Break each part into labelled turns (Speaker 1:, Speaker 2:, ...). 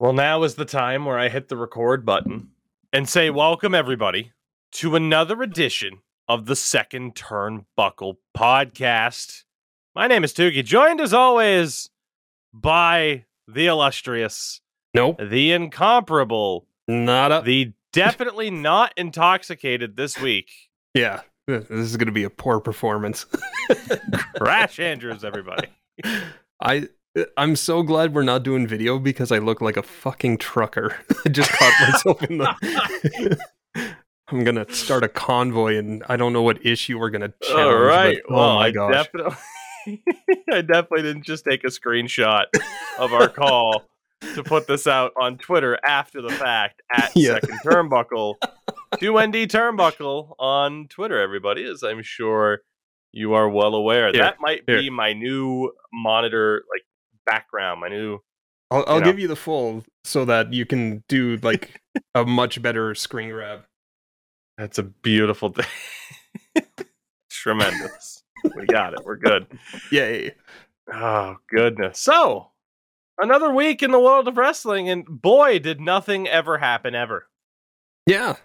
Speaker 1: Well, now is the time where I hit the record button and say, Welcome, everybody, to another edition of the Second Turnbuckle podcast. My name is Tougie, joined as always by the illustrious,
Speaker 2: Nope.
Speaker 1: the incomparable,
Speaker 2: Not up.
Speaker 1: the definitely not intoxicated this week,
Speaker 2: yeah. This is going to be a poor performance.
Speaker 1: Crash Andrews, everybody.
Speaker 2: I I'm so glad we're not doing video because I look like a fucking trucker. I just caught myself in the I'm going to start a convoy and I don't know what issue we're going to challenge.
Speaker 1: All right.
Speaker 2: but-
Speaker 1: well,
Speaker 2: oh my
Speaker 1: I
Speaker 2: gosh.
Speaker 1: definitely, I definitely didn't just take a screenshot of our call to put this out on Twitter after the fact at
Speaker 2: Yeah.
Speaker 1: Second Turnbuckle. to ND Turnbuckle on Twitter, everybody, as I'm sure you are well aware.
Speaker 2: Here,
Speaker 1: that might be my new monitor, like background, my new.
Speaker 2: I'll, I'll
Speaker 1: know.
Speaker 2: give you the full so that you can do like a much better screen grab.
Speaker 1: That's a beautiful thing. Tremendous. we got it. We're good.
Speaker 2: Yay.
Speaker 1: Oh, goodness. So, another week in the world of wrestling, and boy, did nothing ever happen ever.
Speaker 2: Yeah.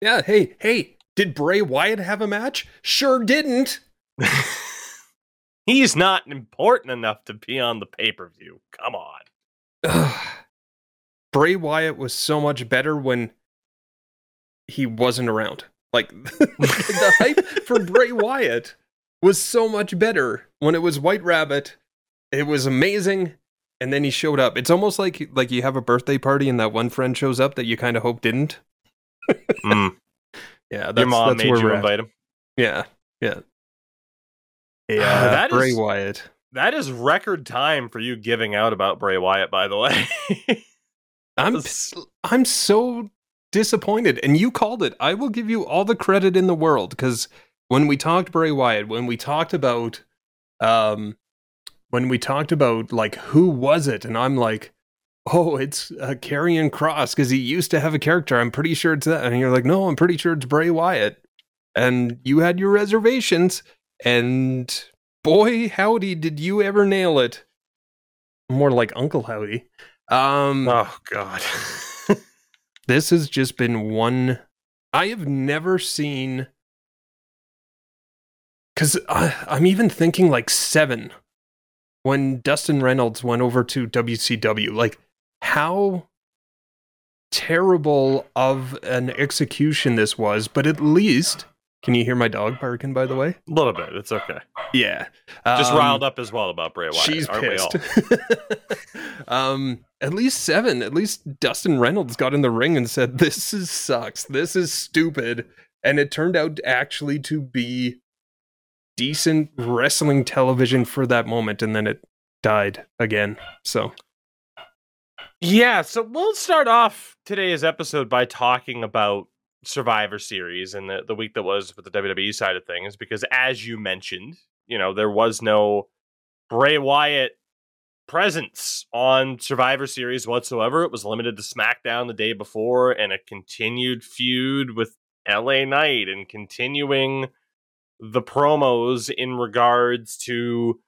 Speaker 2: Yeah, hey, hey, did Bray Wyatt have a match? Sure didn't.
Speaker 1: He's not important enough to be on the pay per view. Come on.
Speaker 2: Ugh. Bray Wyatt was so much better when he wasn't around. Like the hype for Bray Wyatt was so much better when it was White Rabbit. It was amazing, and then he showed up. It's almost like like you have a birthday party and that one friend shows up that you kind of hope didn't.
Speaker 1: Mm,
Speaker 2: Yeah, that's,
Speaker 1: Your mom
Speaker 2: that's
Speaker 1: made
Speaker 2: where
Speaker 1: you invite him.
Speaker 2: Yeah, yeah, yeah.
Speaker 1: That
Speaker 2: Bray
Speaker 1: is-
Speaker 2: Wyatt.
Speaker 1: That is record time for you giving out about Bray Wyatt, by the way.
Speaker 2: I'm I'm so disappointed, and you called it. I will give you all the credit in the world because when we talked Bray Wyatt, when we talked about, um, when we talked about like who was it, and I'm like, oh, it's uh, Karrion Kross because he used to have a character. I'm pretty sure it's that, and you're like, no, I'm pretty sure it's Bray Wyatt, and you had your reservations, and boy, howdy, did you ever nail it? More like Uncle Howdy. Um,
Speaker 1: oh, God.
Speaker 2: this has just been one i have never seen because i'm even thinking like seven when Dustin Rhodes went over to wcw like how terrible of an execution this was but at least can you hear my dog barking by the way
Speaker 1: A little bit. It's okay.
Speaker 2: yeah
Speaker 1: Just
Speaker 2: Um,
Speaker 1: riled up as well about Bray Wyatt.
Speaker 2: She's
Speaker 1: aren't we all?
Speaker 2: pissed. um, at least seven. At least Dustin Rhodes got in the ring and said, "This is sucks. This is stupid." And it turned out actually to be decent wrestling television for that moment, and then it died again. So
Speaker 1: Yeah, so we'll start off today's episode by talking about Survivor Series and the, the week that was with the WWE side of things, because as you mentioned, you know, there was no Bray Wyatt presence on Survivor Series whatsoever. It was limited to SmackDown the day before and a continued feud with LA Knight and continuing the promos in regards to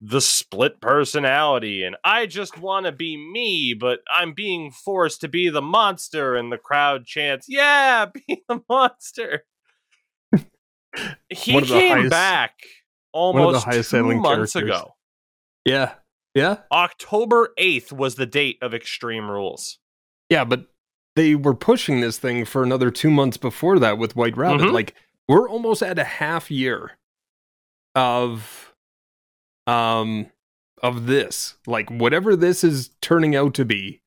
Speaker 1: the split personality and I just want to be me, but I'm being forced to be the monster and the crowd chants, "Yeah, be the monster." he
Speaker 2: One of the
Speaker 1: came
Speaker 2: highest-
Speaker 1: back almost
Speaker 2: highest
Speaker 1: two months
Speaker 2: characters.
Speaker 1: ago.
Speaker 2: yeah, yeah,
Speaker 1: October 8th was the date of Extreme Rules.
Speaker 2: yeah. But they were pushing this thing for another two months before that with White Rabbit.
Speaker 1: Mhm.
Speaker 2: Like we're almost at a half year of um of this. Like whatever this is turning out to be.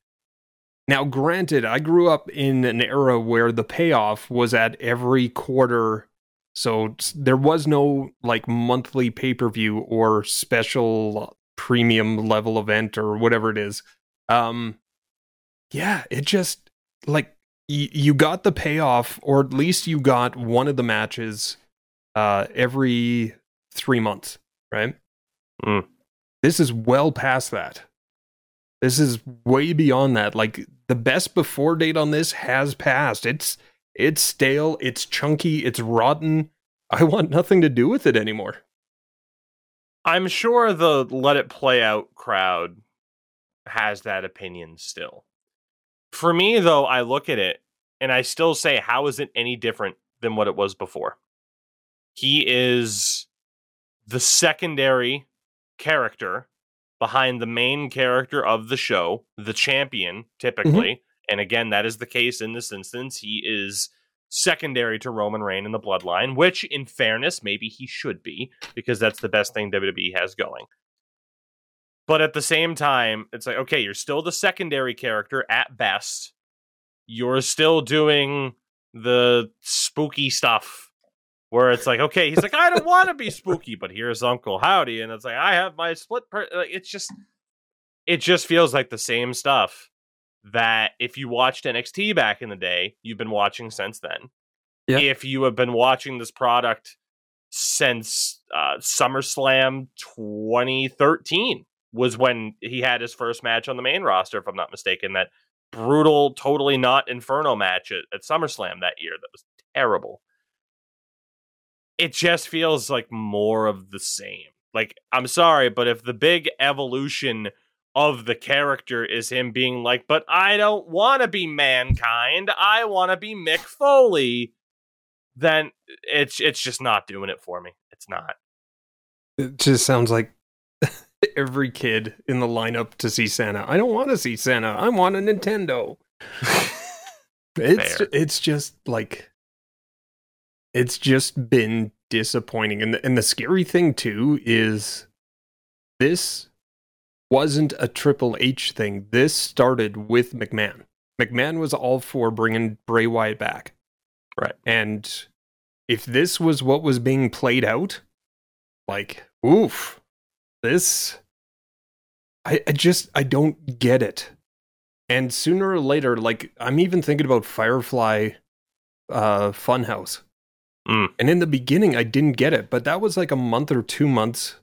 Speaker 2: Now granted i grew up in an era where the payoff was at every quarter. So there was no like monthly pay-per-view or special premium level event or whatever it is. Um yeah it just like y- you got the payoff or at least you got one of the matches uh every 3 months right
Speaker 1: Mm.
Speaker 2: this is well past that. This is way beyond that. Like the best before date on this has passed. It's it's stale, it's chunky, it's rotten. I want nothing to do with it anymore.
Speaker 1: I'm sure the let it play out crowd has that opinion still. For me, though, I look at it and I still say, how is it any different than what it was before? He is the secondary character behind the main character of the show, the champion, typically. Mm-hmm. And again, that is the case in this instance. He is secondary to Roman Reigns in the bloodline, which, in fairness, maybe he should be, because that's the best thing WWE has going. But at the same time, it's like, okay, you're still the secondary character at best. You're still doing the spooky stuff where it's like, okay, he's like, I don't want to be spooky, but here's Uncle Howdy, and it's like, I have my split. Per-. Like, it's just, it just feels like the same stuff that if you watched NXT back in the day, you've been watching since then. Yeah. If you have been watching this product since uh, SummerSlam 2013 was when he had his first match on the main roster, if I'm not mistaken. That brutal, totally not Inferno match at, at SummerSlam that year that was terrible. It just feels like more of the same. Like, I'm sorry, but if the big evolution of the character is him being like, but I don't want to be mankind. I want to be Mick Foley. Then it's it's just not doing it for me. It's not.
Speaker 2: It just sounds like every kid in the lineup to see Santa. I don't want to see Santa. I want a Nintendo. it's Fair. it's just like it's just been disappointing. And the, and the scary thing too is this wasn't a Triple H thing. This started with McMahon. McMahon was all for bringing Bray Wyatt back.
Speaker 1: Right.
Speaker 2: And if this was what was being played out, like, oof, this, I, I just, I don't get it. And sooner or later, like, I'm even thinking about Firefly uh, Funhouse. Mm. And in the beginning, I didn't get it, but that was like a month or two months.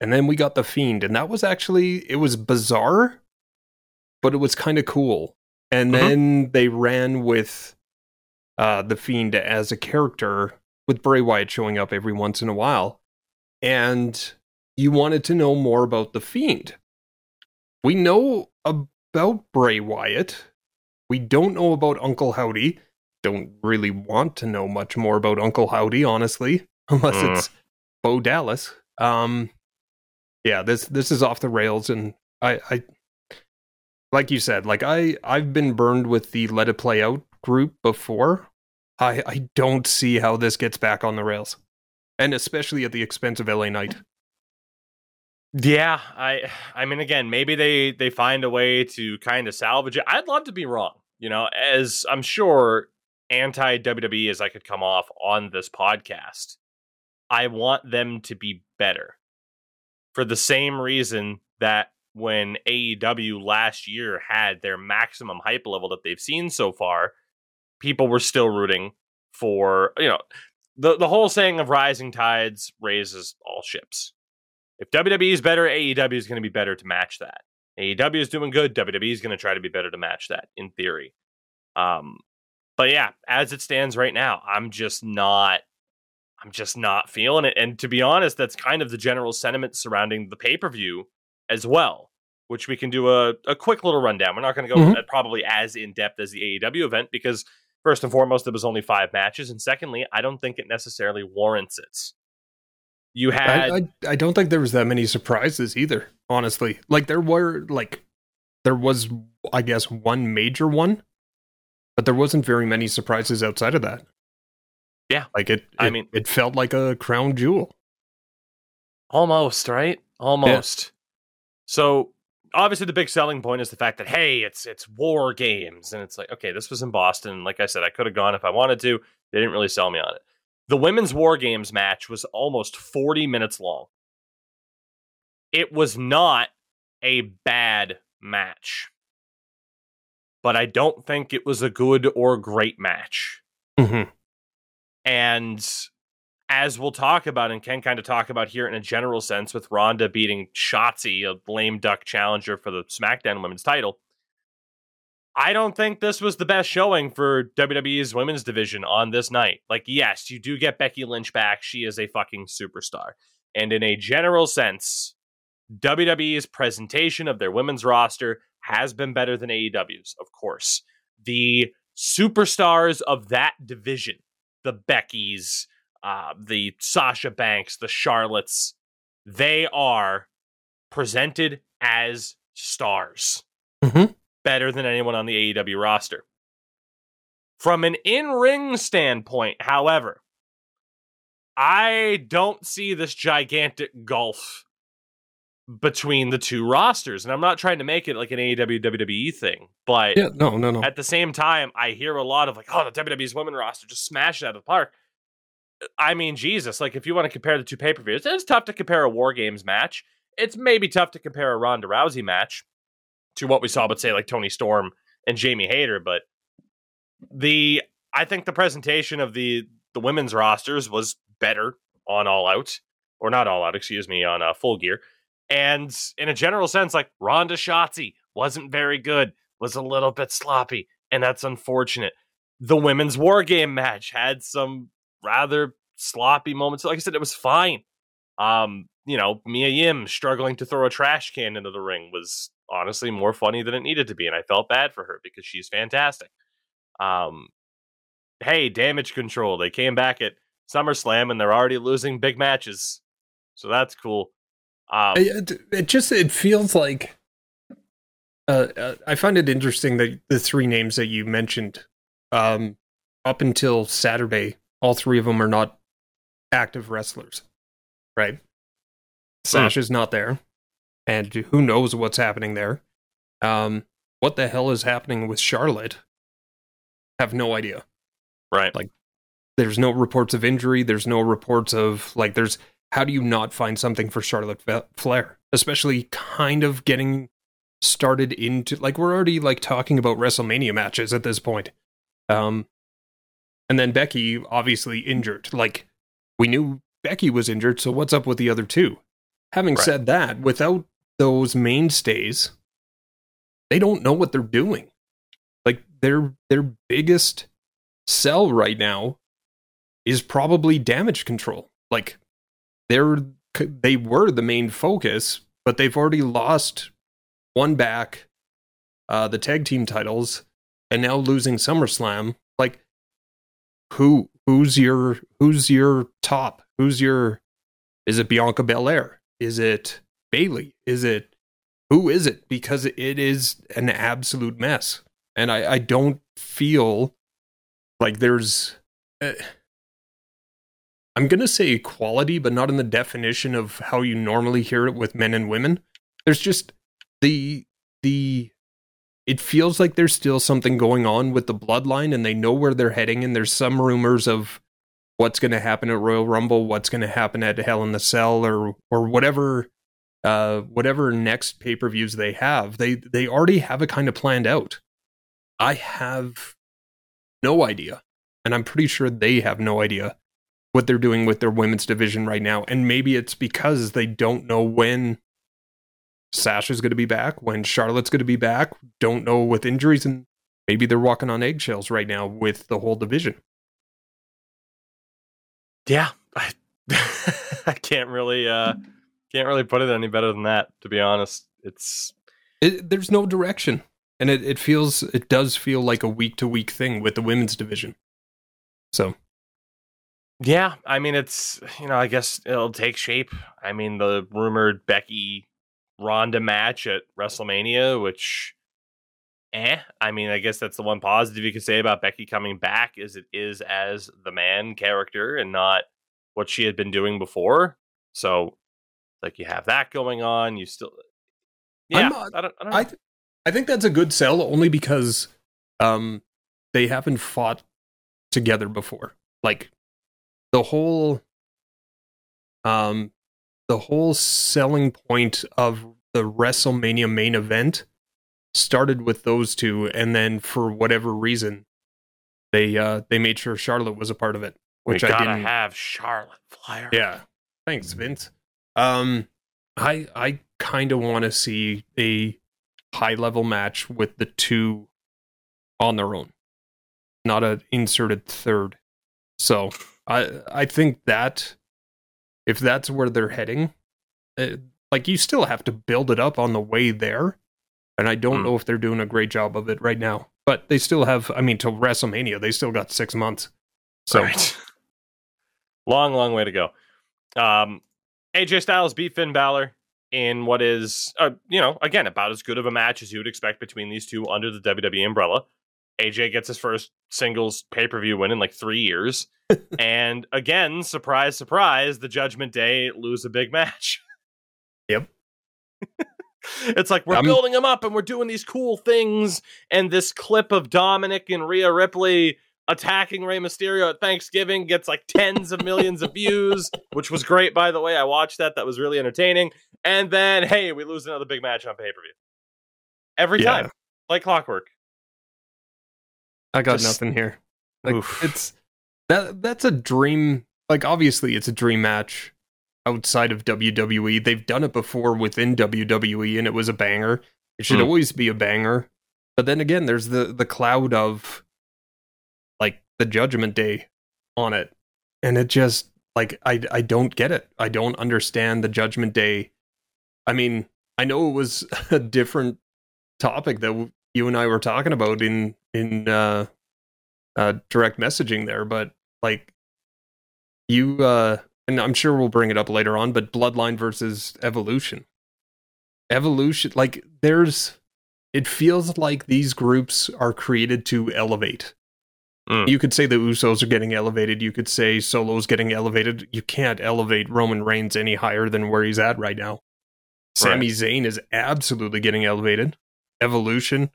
Speaker 2: And then we got the fiend and that was actually it was bizarre but it was kind of cool. And mm-hmm. then they ran with uh the fiend as a character with Bray Wyatt showing up every once in a while. And you wanted to know more about the fiend. We know about Bray Wyatt. We don't know about Uncle Howdy don't really want to know much more about Uncle Howdy honestly unless mm. it's Bo Dallas um yeah, this this is off the rails, and I, I like you said, like I I've been burned with the Let It Play Out group before. I I don't see how this gets back on the rails, and especially at the expense of LA Knight.
Speaker 1: Yeah, I I mean again, maybe they they find a way to kind of salvage it. I'd love to be wrong. You know, as I'm sure anti WWE as I could come off on this podcast. I want them to be better for the same reason that when AEW last year had their maximum hype level that they've seen so far, people were still rooting for, you know, the, the whole saying of rising tides raises all ships. If WWE is better, AEW is going to be better to match that. AEW is doing good, WWE is going to try to be better to match that in theory. Um, but yeah, as it stands right now, I'm just not I'm just not feeling it. And to be honest, that's kind of the general sentiment surrounding the pay per view as well, which we can do a, a quick little rundown. We're not going to go mm-hmm. probably as in depth as the AEW event because, first and foremost, it was only five matches. And secondly, I don't think it necessarily warrants it. You had.
Speaker 2: I, I, I don't think there was that many surprises either, honestly. Like, there were, like, there was, I guess, one major one, but there wasn't very many surprises outside of that.
Speaker 1: Yeah.
Speaker 2: Like it, it I mean it felt like a crown jewel.
Speaker 1: Almost, right? Almost. Yeah. So obviously the big selling point is the fact that hey, it's it's war games. And it's like, okay, this was in Boston. Like I said, I could have gone if I wanted to. They didn't really sell me on it. The women's war games match was almost 40 minutes long. It was not a bad match. But I don't think it was a good or great match.
Speaker 2: Mm-hmm.
Speaker 1: And as we'll talk about and can kind of talk about here in a general sense with Ronda beating Shotzi, a lame duck challenger for the SmackDown women's title, I don't think this was the best showing for WWE's women's division on this night. Like, yes, you do get Becky Lynch back. She is a fucking superstar. And in a general sense, WWE's presentation of their women's roster has been better than AEW's, of course. The superstars of that division, the Beckys, uh, the Sasha Banks, the Charlottes, they are presented as stars.
Speaker 2: Mhm.
Speaker 1: Better than anyone on the AEW roster. From an in ring standpoint, however, I don't see this gigantic gulf between the two rosters. And I'm not trying to make it like an AEW WWE thing, but
Speaker 2: Yeah, no, no, no.
Speaker 1: at the same time, I hear a lot of like, oh, the WWE's women roster just smashed it out of the park. I mean, Jesus, like if you want to compare the two pay per views, it's tough to compare a War Games match. It's maybe tough to compare a Ronda Rousey match to what we saw, but say like Toni Storm and Jamie Hayter. But the I think the presentation of the the women's rosters was better on All Out, or not All Out, excuse me, on uh, Full Gear. And in a general sense, like Ronda Shotzi wasn't very good, was a little bit sloppy, and that's unfortunate. The women's war game match had some rather sloppy moments. Like I said, it was fine. Um, you know, Mia Yim struggling to throw a trash can into the ring was honestly more funny than it needed to be, and I felt bad for her because she's fantastic. Um, hey, damage control. They came back at SummerSlam and they're already losing big matches, so that's cool. Um,
Speaker 2: it, it just it feels like uh, uh, I find it interesting that the three names that you mentioned um, up until Saturday, all three of them are not active wrestlers, right? Sasha's not there, and who knows what's happening there. Um, what the hell is happening with Charlotte? Have no idea.
Speaker 1: right.
Speaker 2: like, There's no reports of injury. There's no reports of like. There's how do you not find something for Charlotte Flair, especially kind of getting started into like we're already like talking about WrestleMania matches at this point. Um, and then Becky obviously injured. Like we knew Becky was injured, so what's up with the other two? Having
Speaker 1: Right.
Speaker 2: said that, without those mainstays, they don't know what they're doing. Like their their biggest sell right now is probably damage control. Like they're they were the main focus, but they've already lost one back, uh, the tag team titles, and now losing SummerSlam. Like who who's your who's your top? Who's your is it Bianca Belair? Is it Bayley? Is it who is it? Because it is an absolute mess. And I, I don't feel like there's uh, I'm going to say equality, but not in the definition of how you normally hear it with men and women. There's just the the it feels like there's still something going on with the bloodline and they know where they're heading and there's some rumors of what's going to happen at Royal Rumble, what's going to happen at Hell in the Cell or or whatever uh whatever next pay-per-views they have. They they already have it kind of planned out. I have no idea. And I'm pretty sure they have no idea what they're doing with their women's division right now. And maybe it's because they don't know when Sasha's going to be back, when Charlotte's going to be back, don't know with injuries, and maybe they're walking on eggshells right now with the whole division.
Speaker 1: Yeah, I, I can't really uh can't really put it any better than that. To be honest, it's
Speaker 2: It, there's no direction. And it, it feels, it does feel like a week to week thing with the women's division. So,
Speaker 1: yeah. I mean, it's you know, I guess it'll take shape. I mean, the rumored Becky Ronda match at WrestleMania, which, eh. I mean, I guess that's the one positive you could say about Becky coming back is it is as the man character and not what she had been doing before. So, like, you have that going on. You still, yeah.
Speaker 2: I'm not-
Speaker 1: I don't. I don't know.
Speaker 2: I th- I think that's a good sell only because um they haven't fought together before. Like the whole um the whole selling point of the WrestleMania main event started with those two and then for whatever reason they uh they made sure Charlotte was a part of it, which
Speaker 1: we
Speaker 2: I
Speaker 1: gotta
Speaker 2: didn't
Speaker 1: have Charlotte Flair.
Speaker 2: yeah. Thanks, Vince. Um I I kind of want to see a high level match with the two on their own. Not an inserted third. So, I I think that if that's where they're heading, uh, like you still have to build it up on the way there. And I don't
Speaker 1: Hmm.
Speaker 2: know if they're doing a great job of it right now. But they still have, I mean, till WrestleMania, they still got six months. So,
Speaker 1: Right. long, long way to go. Um, AJ Styles beat Finn Balor in what is, uh, you know, again, about as good of a match as you would expect between these two under the WWE umbrella. AJ gets his first singles pay per view win in like three years. and again, surprise, surprise, the Judgment Day lose a big match.
Speaker 2: Yep.
Speaker 1: it's like we're
Speaker 2: I'm-
Speaker 1: building them up and we're doing these cool things. And this clip of Dominic and Rhea Ripley attacking Rey Mysterio at Thanksgiving gets like tens of millions of views, which was great, by the way. I watched that. That was really entertaining. And then, hey, we lose another big match on pay per view. Every
Speaker 2: Yeah.
Speaker 1: time, like clockwork.
Speaker 2: I got
Speaker 1: Just-
Speaker 2: nothing here. Like,
Speaker 1: Oof.
Speaker 2: it's that that's a dream. Like, obviously, it's a dream match outside of WWE. They've done it before within WWE, and it was a banger. It should
Speaker 1: Hmm.
Speaker 2: always be a banger. But then again, there's the the cloud of like the Judgment Day on it, and it just like I I don't get it. I don't understand the Judgment Day. I mean, I know it was a different topic that you and I were talking about in in uh, uh, direct messaging there, but like you uh, and I'm sure we'll bring it up later on, but Bloodline versus Evolution, Evolution, like there's, it feels like these groups are created to elevate.
Speaker 1: Mm.
Speaker 2: You could say the Usos are getting elevated. You could say Solo's getting elevated. You can't elevate Roman Reigns any higher than where he's at right now. Sami Zayn is absolutely getting elevated. Evolution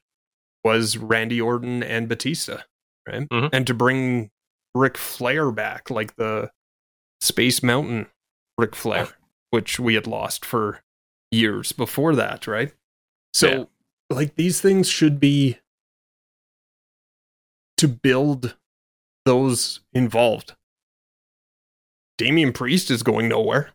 Speaker 2: was Randy Orton and Batista, right?
Speaker 1: Mhm.
Speaker 2: And to bring Ric Flair back, like the Space Mountain Ric Flair, which we had lost for years before that, right? So,
Speaker 1: Yeah.
Speaker 2: like, these things should be to build those involved. Damian Priest is going nowhere.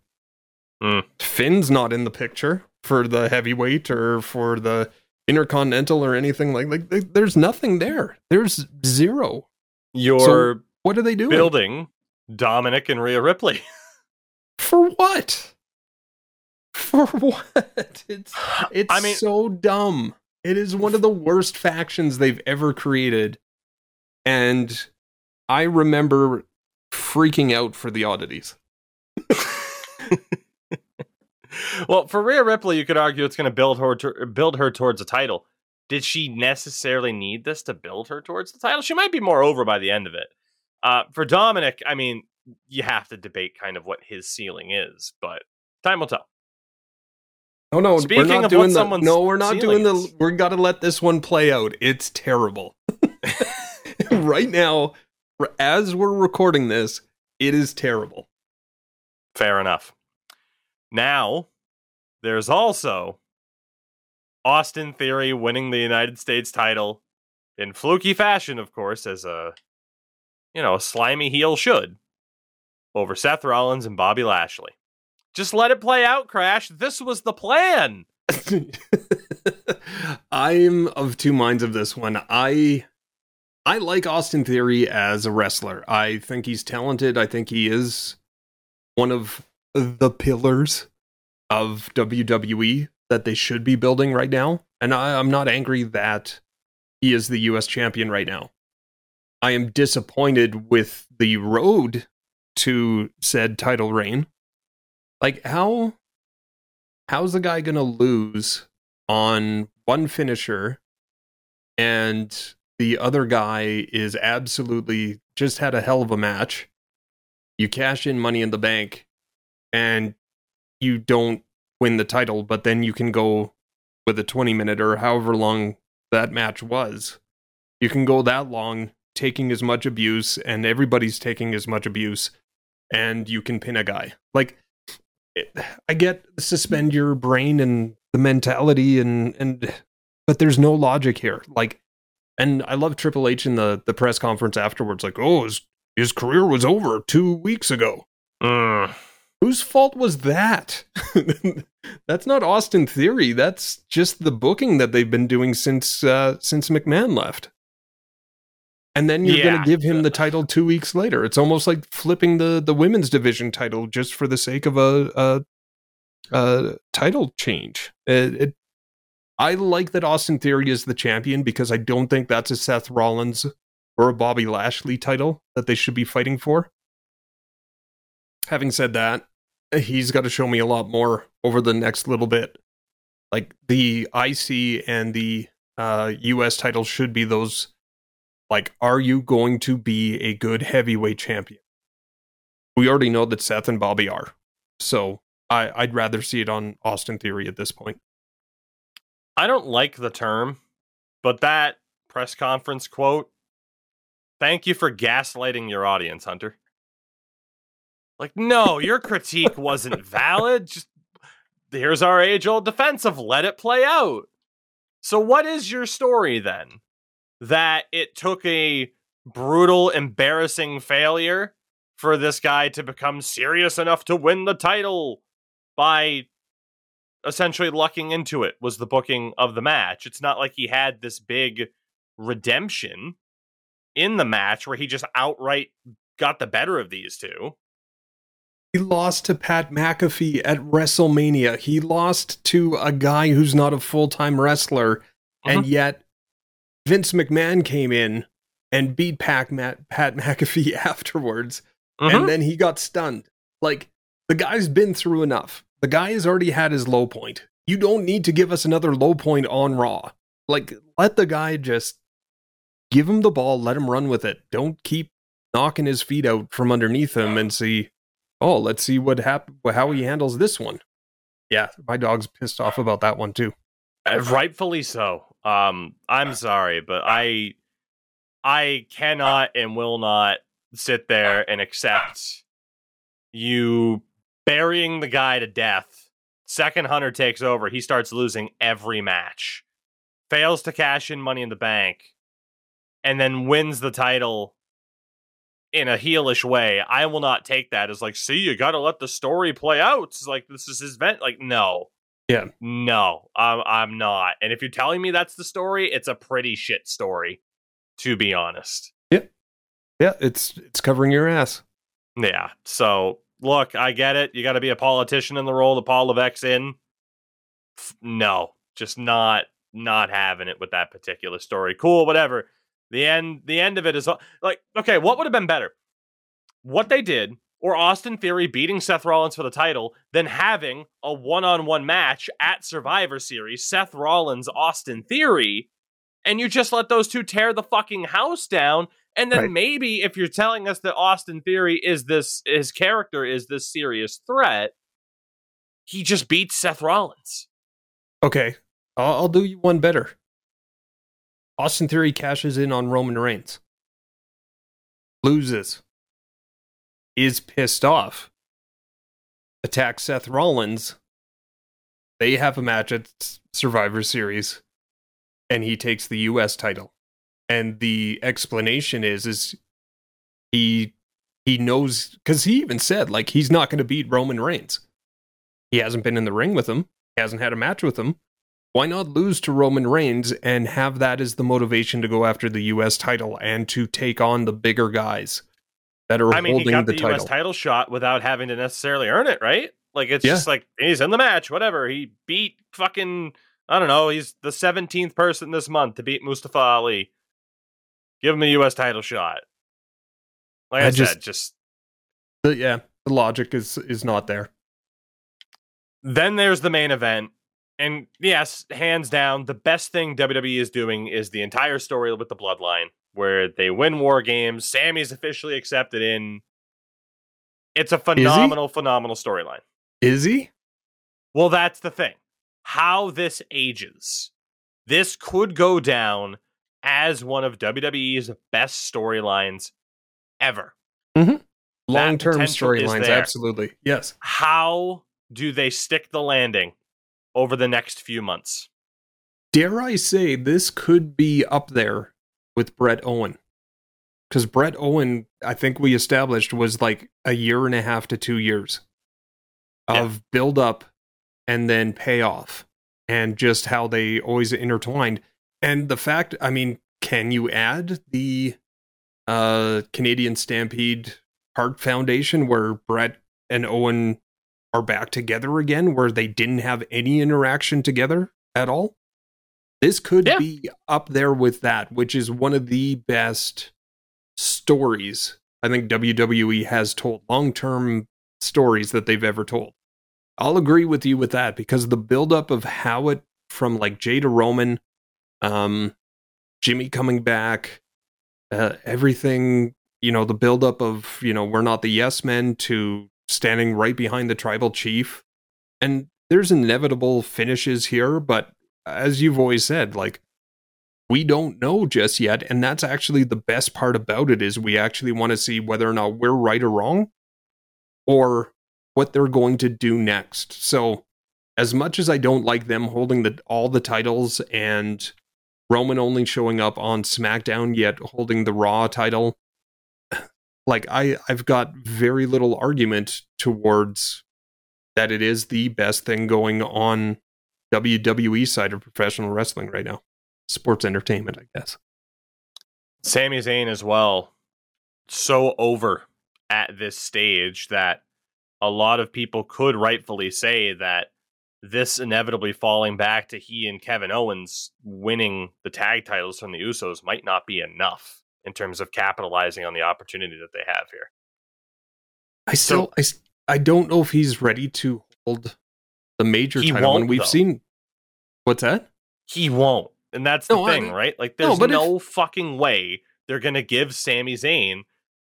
Speaker 1: Mm.
Speaker 2: Finn's not in the picture for the heavyweight or for the intercontinental or anything like like th- there's nothing there. There's zero.
Speaker 1: You're
Speaker 2: What are they doing?
Speaker 1: building Dominic and Rhea Ripley.
Speaker 2: For what? For what? It's it's
Speaker 1: I mean-
Speaker 2: so dumb. It is one of the worst factions they've ever created. And I remember freaking out for the oddities.
Speaker 1: well, for Rhea Ripley, you could argue it's going to build her to, build her towards a title. Did she necessarily need this to build her towards the title? She might be more over by the end of it. Uh, for Dominic, I mean, you have to debate kind of what his ceiling is, but time will tell.
Speaker 2: Oh no,
Speaker 1: Speaking
Speaker 2: we're not
Speaker 1: of
Speaker 2: doing
Speaker 1: what
Speaker 2: the, No, we're not doing the
Speaker 1: is.
Speaker 2: we're got to let this one play out. It's terrible. right now, as we're recording this, it is terrible.
Speaker 1: Fair enough. Now, there's also Austin Theory winning the United States title in fluky fashion, of course, as a you know, a slimy heel should over Seth Rollins and Bobby Lashley. Just let it play out, Crash. This was the plan.
Speaker 2: I'm of two minds of this one. I I like Austin Theory as a wrestler. I think he's talented. I think he is one of the pillars of WWE that they should be building right now. And I, I'm not angry that he is the US champion right now. I am disappointed with the road to said title reign. Like how how's the guy gonna lose on one finisher and the other guy is absolutely just had a hell of a match. You cash in money in the bank and you don't win the title, but then you can go with a 20 minute or however long that match was. You can go that long taking as much abuse and everybody's taking as much abuse and you can pin a guy. Like I get suspend your brain and the mentality and and but there's no logic here. Like and I love Triple H in the the press conference afterwards like, "Oh, his his career was over 2 weeks ago."
Speaker 1: Mm.
Speaker 2: Whose fault was that? That's not Austin Theory. That's just the booking that they've been doing since uh, since McMahon left. And then you're going to give him the title two weeks later. It's almost like flipping the the women's division title just for the sake of a a, a title change. It, it I like that Austin Theory is the champion because I don't think that's a Seth Rollins or a Bobby Lashley title that they should be fighting for. Having said that, he's got to show me a lot more over the next little bit. Like the IC and the uh, US title should be those. Like, are you going to be a good heavyweight champion? We already know that Seth and Bobby are. So I, I'd rather see it on Austin Theory at this point.
Speaker 1: I don't like the term, but that press conference quote thank you for gaslighting your audience, Hunter. Like, no, your critique wasn't valid. Just here's our age old defense of let it play out. So, what is your story then? That it took a brutal, embarrassing failure for this guy to become serious enough to win the title by essentially lucking into it was the booking of the match. It's not like he had this big redemption in the match where he just outright got the better of these two.
Speaker 2: He lost to Pat McAfee at WrestleMania. He lost to a guy who's not a full time wrestler, uh-huh. and yet Vince McMahon came in and beat Pat, Matt, Pat McAfee afterwards, uh-huh. and then he got stunned. Like, the guy's been through enough. The guy has already had his low point. You don't need to give us another low point on Raw. Like, let the guy just give him the ball, let him run with it. Don't keep knocking his feet out from underneath him and see oh, let's see what hap- how he handles this one. Yeah, my dog's pissed off about that one too.
Speaker 1: Uh, rightfully so. Um, I'm sorry, but I I cannot and will not sit there and accept you burying the guy to death. Second Hunter takes over. He starts losing every match, fails to cash in Money in the Bank, and then wins the title in a heelish way, I will not take that as like, see, you got to let the story play out. It's like this is his vent. Like, no,
Speaker 2: yeah,
Speaker 1: no, I'm I'm not. And if you're telling me that's the story, it's a pretty shit story, to be honest.
Speaker 2: Yeah, yeah, it's it's covering your ass.
Speaker 1: Yeah. So look, I get it. You got to be a politician in the role that Paul Levesque's in. No, just not not having it with that particular story. Cool, whatever. The end the end of it is like okay, what would have been better? What they did or Austin Theory beating Seth Rollins for the title than having a one-on-one match at Survivor Series, Seth Rollins Austin Theory, and you just let those two tear the fucking house down and then right. maybe if you're telling us that Austin Theory is this his character is this serious threat, he just beats Seth Rollins.
Speaker 2: Okay. I'll, I'll do you one better. Austin Theory cashes in on Roman Reigns. Loses. Is pissed off. Attacks Seth Rollins. They have a match at Survivor Series. And he takes the US title. And the explanation is is he he knows because he even said like he's not going to beat Roman Reigns. He hasn't been in the ring with him. He hasn't had a match with him why not lose to Roman Reigns and have that as the motivation to go after the U.S. title and to take on the bigger guys that are I mean, holding he got the, the title. U.S.
Speaker 1: title shot without having to necessarily earn it, right? Like it's yeah. just like he's in the match, whatever. He beat fucking I don't know. He's the seventeenth person this month to beat Mustafa Ali. Give him a U.S. title shot. Like I, I just, said, just
Speaker 2: yeah, the logic is is not there.
Speaker 1: Then there's the main event and yes, hands down, the best thing WWE is doing is the entire story with the Bloodline, where they win War Games. Sami's officially accepted in. It's a phenomenal, phenomenal storyline.
Speaker 2: Is he?
Speaker 1: Well, that's the thing. How this ages. This could go down as one of WWE's best storylines ever.
Speaker 2: Mm-hmm. Long term storylines, absolutely. Yes.
Speaker 1: How do they stick the landing over the next few months.
Speaker 2: Dare I say this could be up there with Bret Owen? Because Bret Owen, I think we established, was like a year and a half to two years of yeah. build up and then payoff, and just how they always intertwined. And the fact, I mean, can you add the uh, Canadian Stampede Heart Foundation where Brett and Owen are back together again where they didn't have any interaction together at all? This could
Speaker 1: Yeah.
Speaker 2: be up there with that, which is one of the best stories I think WWE has told, long term stories that they've ever told. I'll agree with you with that because the buildup of how it from like Jay to Roman, um, Jimmy coming back, uh, everything, you know, the buildup of, you know, we're not the yes men to standing right behind the tribal chief. And there's inevitable finishes here, but as you've always said, like we don't know just yet, and that's actually the best part about it is we actually want to see whether or not we're right or wrong, or what they're going to do next. So, as much as I don't like them holding the all the titles and Roman only showing up on SmackDown yet holding the Raw title, like I I've got very little argument towards that it is the best thing going on WWE side of professional wrestling right now. Sports entertainment, I guess.
Speaker 1: Sami Zayn as well, so over at this stage that a lot of people could rightfully say that this inevitably falling back to he and Kevin Owens winning the tag titles from the Usos might not be enough in terms of capitalizing on the opportunity that they have here.
Speaker 2: I still i I don't know if he's ready to hold the major
Speaker 1: He
Speaker 2: title when we've
Speaker 1: though.
Speaker 2: seen what's that?
Speaker 1: He won't. And that's the
Speaker 2: No, I-
Speaker 1: thing, right? Like
Speaker 2: no,
Speaker 1: there's
Speaker 2: if-
Speaker 1: no fucking way they're going to give Sami Zayn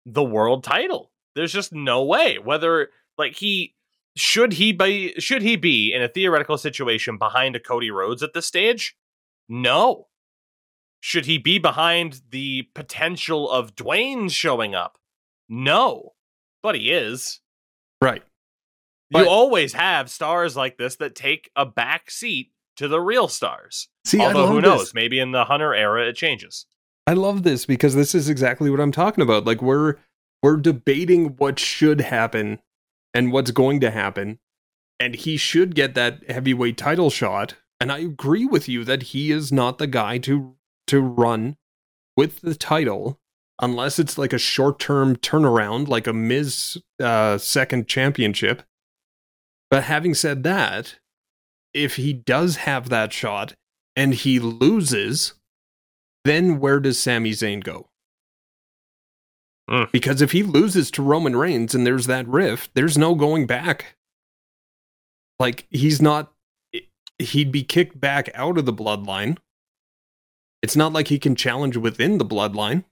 Speaker 1: the world title. There's just no way. Whether like he should he be should he be in a theoretical situation behind a Cody Rhodes at this stage? No. Should he be behind the potential of Dwayne showing up? No. But he is.
Speaker 2: Right.
Speaker 1: You
Speaker 2: But-
Speaker 1: always have stars like this that take a back seat to the real stars.
Speaker 2: See,
Speaker 1: Although who
Speaker 2: this.
Speaker 1: knows? Maybe in the Hunter era it changes.
Speaker 2: I love this because this is exactly what I'm talking about. Like we're we're debating what should happen and what's going to happen. And he should get that heavyweight title shot. And I agree with you that he is not the guy to to run with the title unless it's like a short-term turnaround like a Miz uh, second championship. But having said that, if he does have that shot and he loses, then where does Sami Zayn go?
Speaker 1: Mm.
Speaker 2: Because if he loses to Roman Reigns and there's that rift, there's no going back. Like he's not he'd be kicked back out of the bloodline. It's not like he can challenge within the bloodline.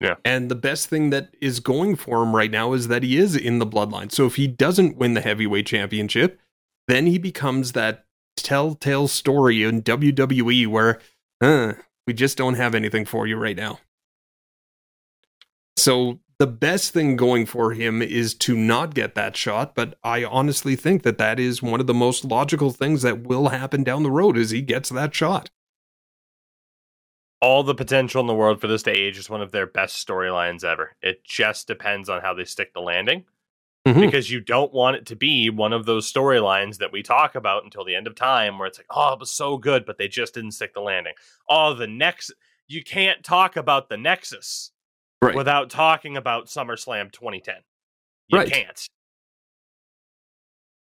Speaker 1: Yeah.
Speaker 2: And the best thing that is going for him right now is that he is in the bloodline. So if he doesn't win the heavyweight championship, then he becomes that telltale story in WWE where uh, we just don't have anything for you right now. So the best thing going for him is to not get that shot, but I honestly think that that is one of the most logical things that will happen down the road is he gets that shot.
Speaker 1: All the potential in the world for this to age is one of their best storylines ever. It just depends on how they stick the landing.
Speaker 2: Mhm.
Speaker 1: Because you don't want it to be one of those storylines that we talk about until the end of time where it's like, oh, it was so good, but they just didn't stick the landing. Oh, the next you can't talk about the Nexus
Speaker 2: Right.
Speaker 1: without talking about SummerSlam 2010. You
Speaker 2: Right.
Speaker 1: can't.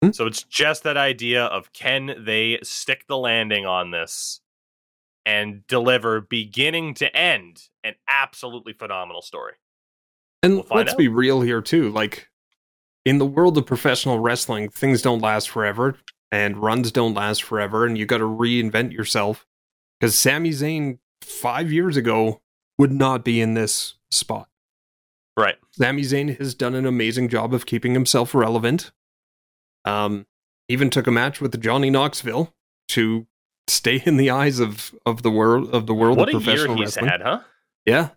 Speaker 2: Hmm.
Speaker 1: So it's just that idea of can they stick the landing on this and deliver beginning to end an absolutely phenomenal story.
Speaker 2: And
Speaker 1: We'll
Speaker 2: let's
Speaker 1: out.
Speaker 2: be real here too. Like in the world of professional wrestling, things don't last forever and runs don't last forever and you got to reinvent yourself. Cuz Sami Zayn 5 years ago would not be in this spot.
Speaker 1: Right.
Speaker 2: Sami Zayn has done an amazing job of keeping himself relevant. Um, even took a match with Johnny Knoxville to stay in the eyes of, of the world of the world
Speaker 1: What
Speaker 2: of
Speaker 1: a year
Speaker 2: professional
Speaker 1: he's
Speaker 2: wrestling.
Speaker 1: had, huh?
Speaker 2: Yeah,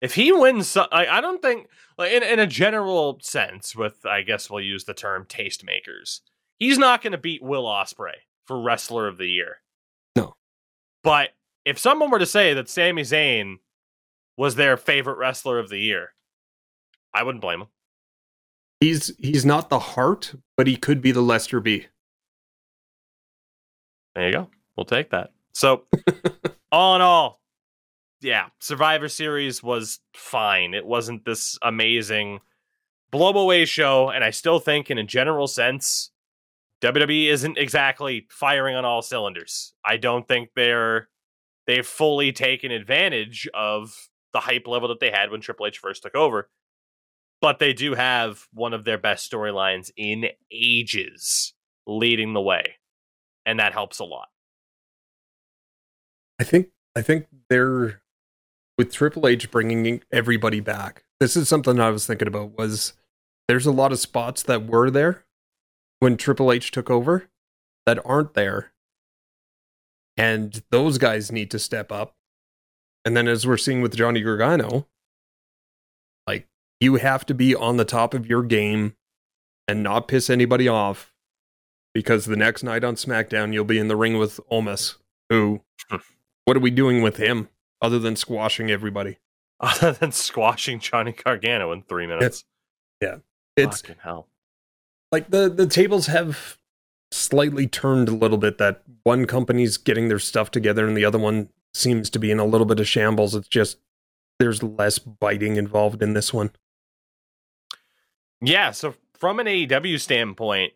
Speaker 1: If he wins, I, I don't think, like, in, in a general sense, with I guess we'll use the term tastemakers, he's not going to beat Will Ospreay for Wrestler of the Year.
Speaker 2: No.
Speaker 1: But if someone were to say that Sami Zayn was their favorite Wrestler of the Year, I wouldn't blame him.
Speaker 2: he's he's not the Hart, but he could be the Lester B.
Speaker 1: There you go. We'll take that. So, all in all, yeah, Survivor Series was fine. It wasn't this amazing blow away show. And I still think, in a general sense, WWE isn't exactly firing on all cylinders. I don't think they're they've fully taken advantage of the hype level that they had when Triple H first took over. But they do have one of their best storylines in ages leading the way. And that helps a lot.
Speaker 2: I think I think they're with Triple H bringing everybody back. This is something I was thinking about was there's a lot of spots that were there when Triple H took over that aren't there. And those guys need to step up. And then as we're seeing with Johnny Gargano, like you have to be on the top of your game and not piss anybody off because the next night on SmackDown you'll be in the ring with Omos, who what are we doing with him other than squashing everybody?
Speaker 1: Other than squashing Johnny Gargano in three minutes.
Speaker 2: yeah. It's
Speaker 1: Fucking hell.
Speaker 2: like the the tables have slightly turned a little bit that one company's getting their stuff together and the other one seems to be in a little bit of shambles. It's just there's less biting involved in this one.
Speaker 1: Yeah, so from an AEW standpoint,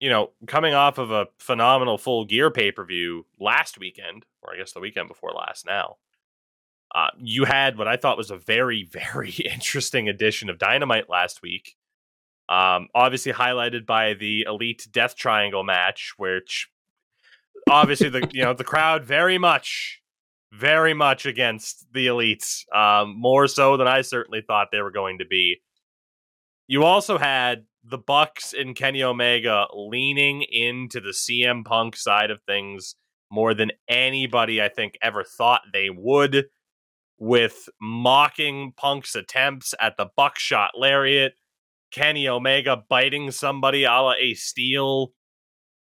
Speaker 1: you know, coming off of a phenomenal full gear pay per view last weekend, or I guess the weekend before last now, uh, you had what I thought was a very, very interesting edition of Dynamite last week. Um, obviously highlighted by the Elite Death Triangle match, which obviously the you know the crowd very much, very much against the Elites, um, more so than I certainly thought they were going to be. You also had the Bucks and Kenny Omega leaning into the CM Punk side of things more than anybody I think ever thought they would, with mocking Punk's attempts at the buckshot lariat, Kenny Omega biting somebody a la Ace Steel.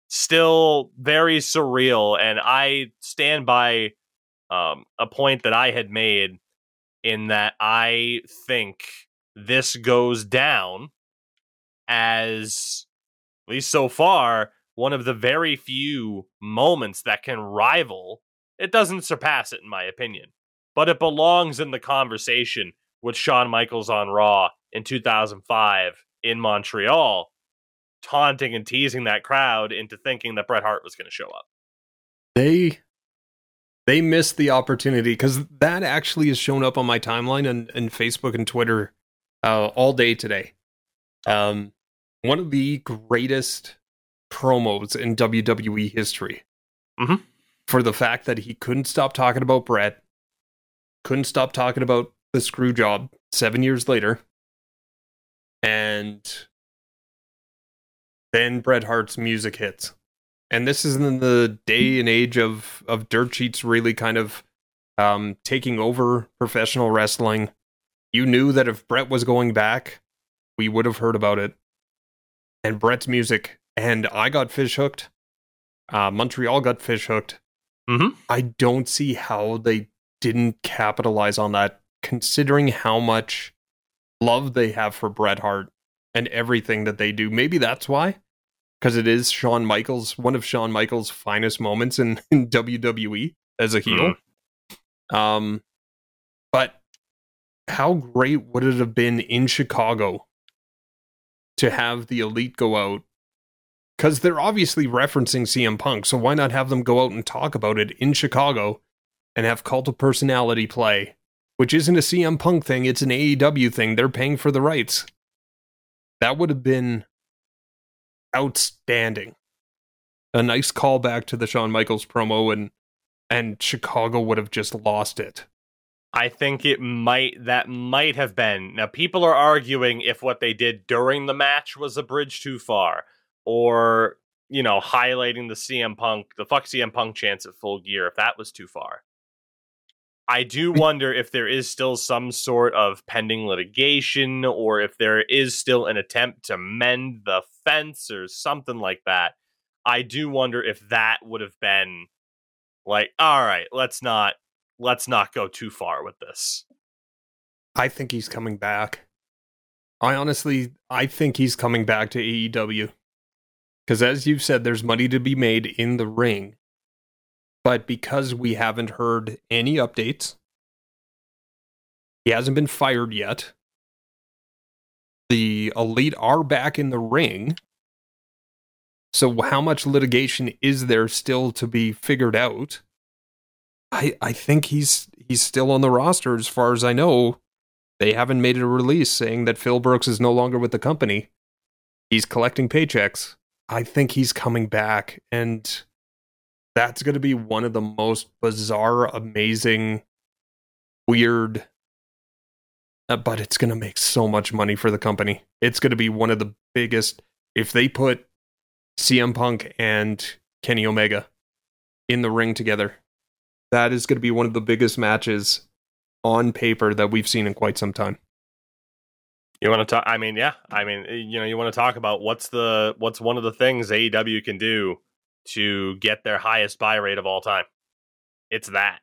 Speaker 1: Still very surreal, and I stand by um, a point that I had made in that I think this goes down as at least so far one of the very few moments that can rival it doesn't surpass it in my opinion but it belongs in the conversation with Shawn Michaels on Raw in 2005 in Montreal taunting and teasing that crowd into thinking that Bret Hart was going to show up.
Speaker 2: They they missed the opportunity because that actually has shown up on my timeline and, and Facebook and Twitter uh, all day today. Um, one of the greatest promos in WWE history
Speaker 1: Mhm.
Speaker 2: for the fact that he couldn't stop talking about Bret, couldn't stop talking about the screw job seven years later, and then Bret Hart's music hits. And this is in the day and age of, of dirt sheets really kind of um, taking over professional wrestling. You knew that if Bret was going back, we would have heard about it. And Bret's music, and I got fish hooked. Uh, Montreal got fish hooked.
Speaker 1: Mhm.
Speaker 2: I don't see how they didn't capitalize on that, considering how much love they have for Bret Hart and everything that they do. Maybe that's why, because it is Shawn Michaels, one of Shawn Michaels' finest moments in, in WWE as a heel. Um, but how great would it have been in Chicago to have the elite go out? Because they're obviously referencing CM Punk, so why not have them go out and talk about it in Chicago and have Cult of Personality play, which isn't a CM Punk thing, it's an AEW thing. They're paying for the rights. That would have been outstanding. A nice callback to the Shawn Michaels promo and and Chicago would have just lost it.
Speaker 1: I think it might that might have been. Now people are arguing if what they did during the match was a bridge too far or you know, highlighting the CM Punk, the fuck CM Punk chance at full gear if that was too far. I do wonder if there is still some sort of pending litigation or if there is still an attempt to mend the fence or something like that. I do wonder if that would have been like, all right, let's not let's not go too far with this.
Speaker 2: I think he's coming back. I honestly, I think he's coming back to AEW. Because as you've said, there's money to be made in the ring. But because we haven't heard any updates, he hasn't been fired yet. The Elite are back in the ring. So how much litigation is there still to be figured out? I I think he's he's still on the roster as far as I know. They haven't made a release saying that Phil Brooks is no longer with the company. He's collecting paychecks. I think he's coming back and that's going to be one of the most bizarre, amazing, weird uh, but it's going to make so much money for the company. It's going to be one of the biggest if they put CM Punk and Kenny Omega in the ring together. That is going to be one of the biggest matches on paper that we've seen in quite some time.
Speaker 1: You want to talk? I mean, yeah. I mean, eh, you know, you want to talk about what's the what's one of the things AEW can do to get their highest buy rate of all time. It's that.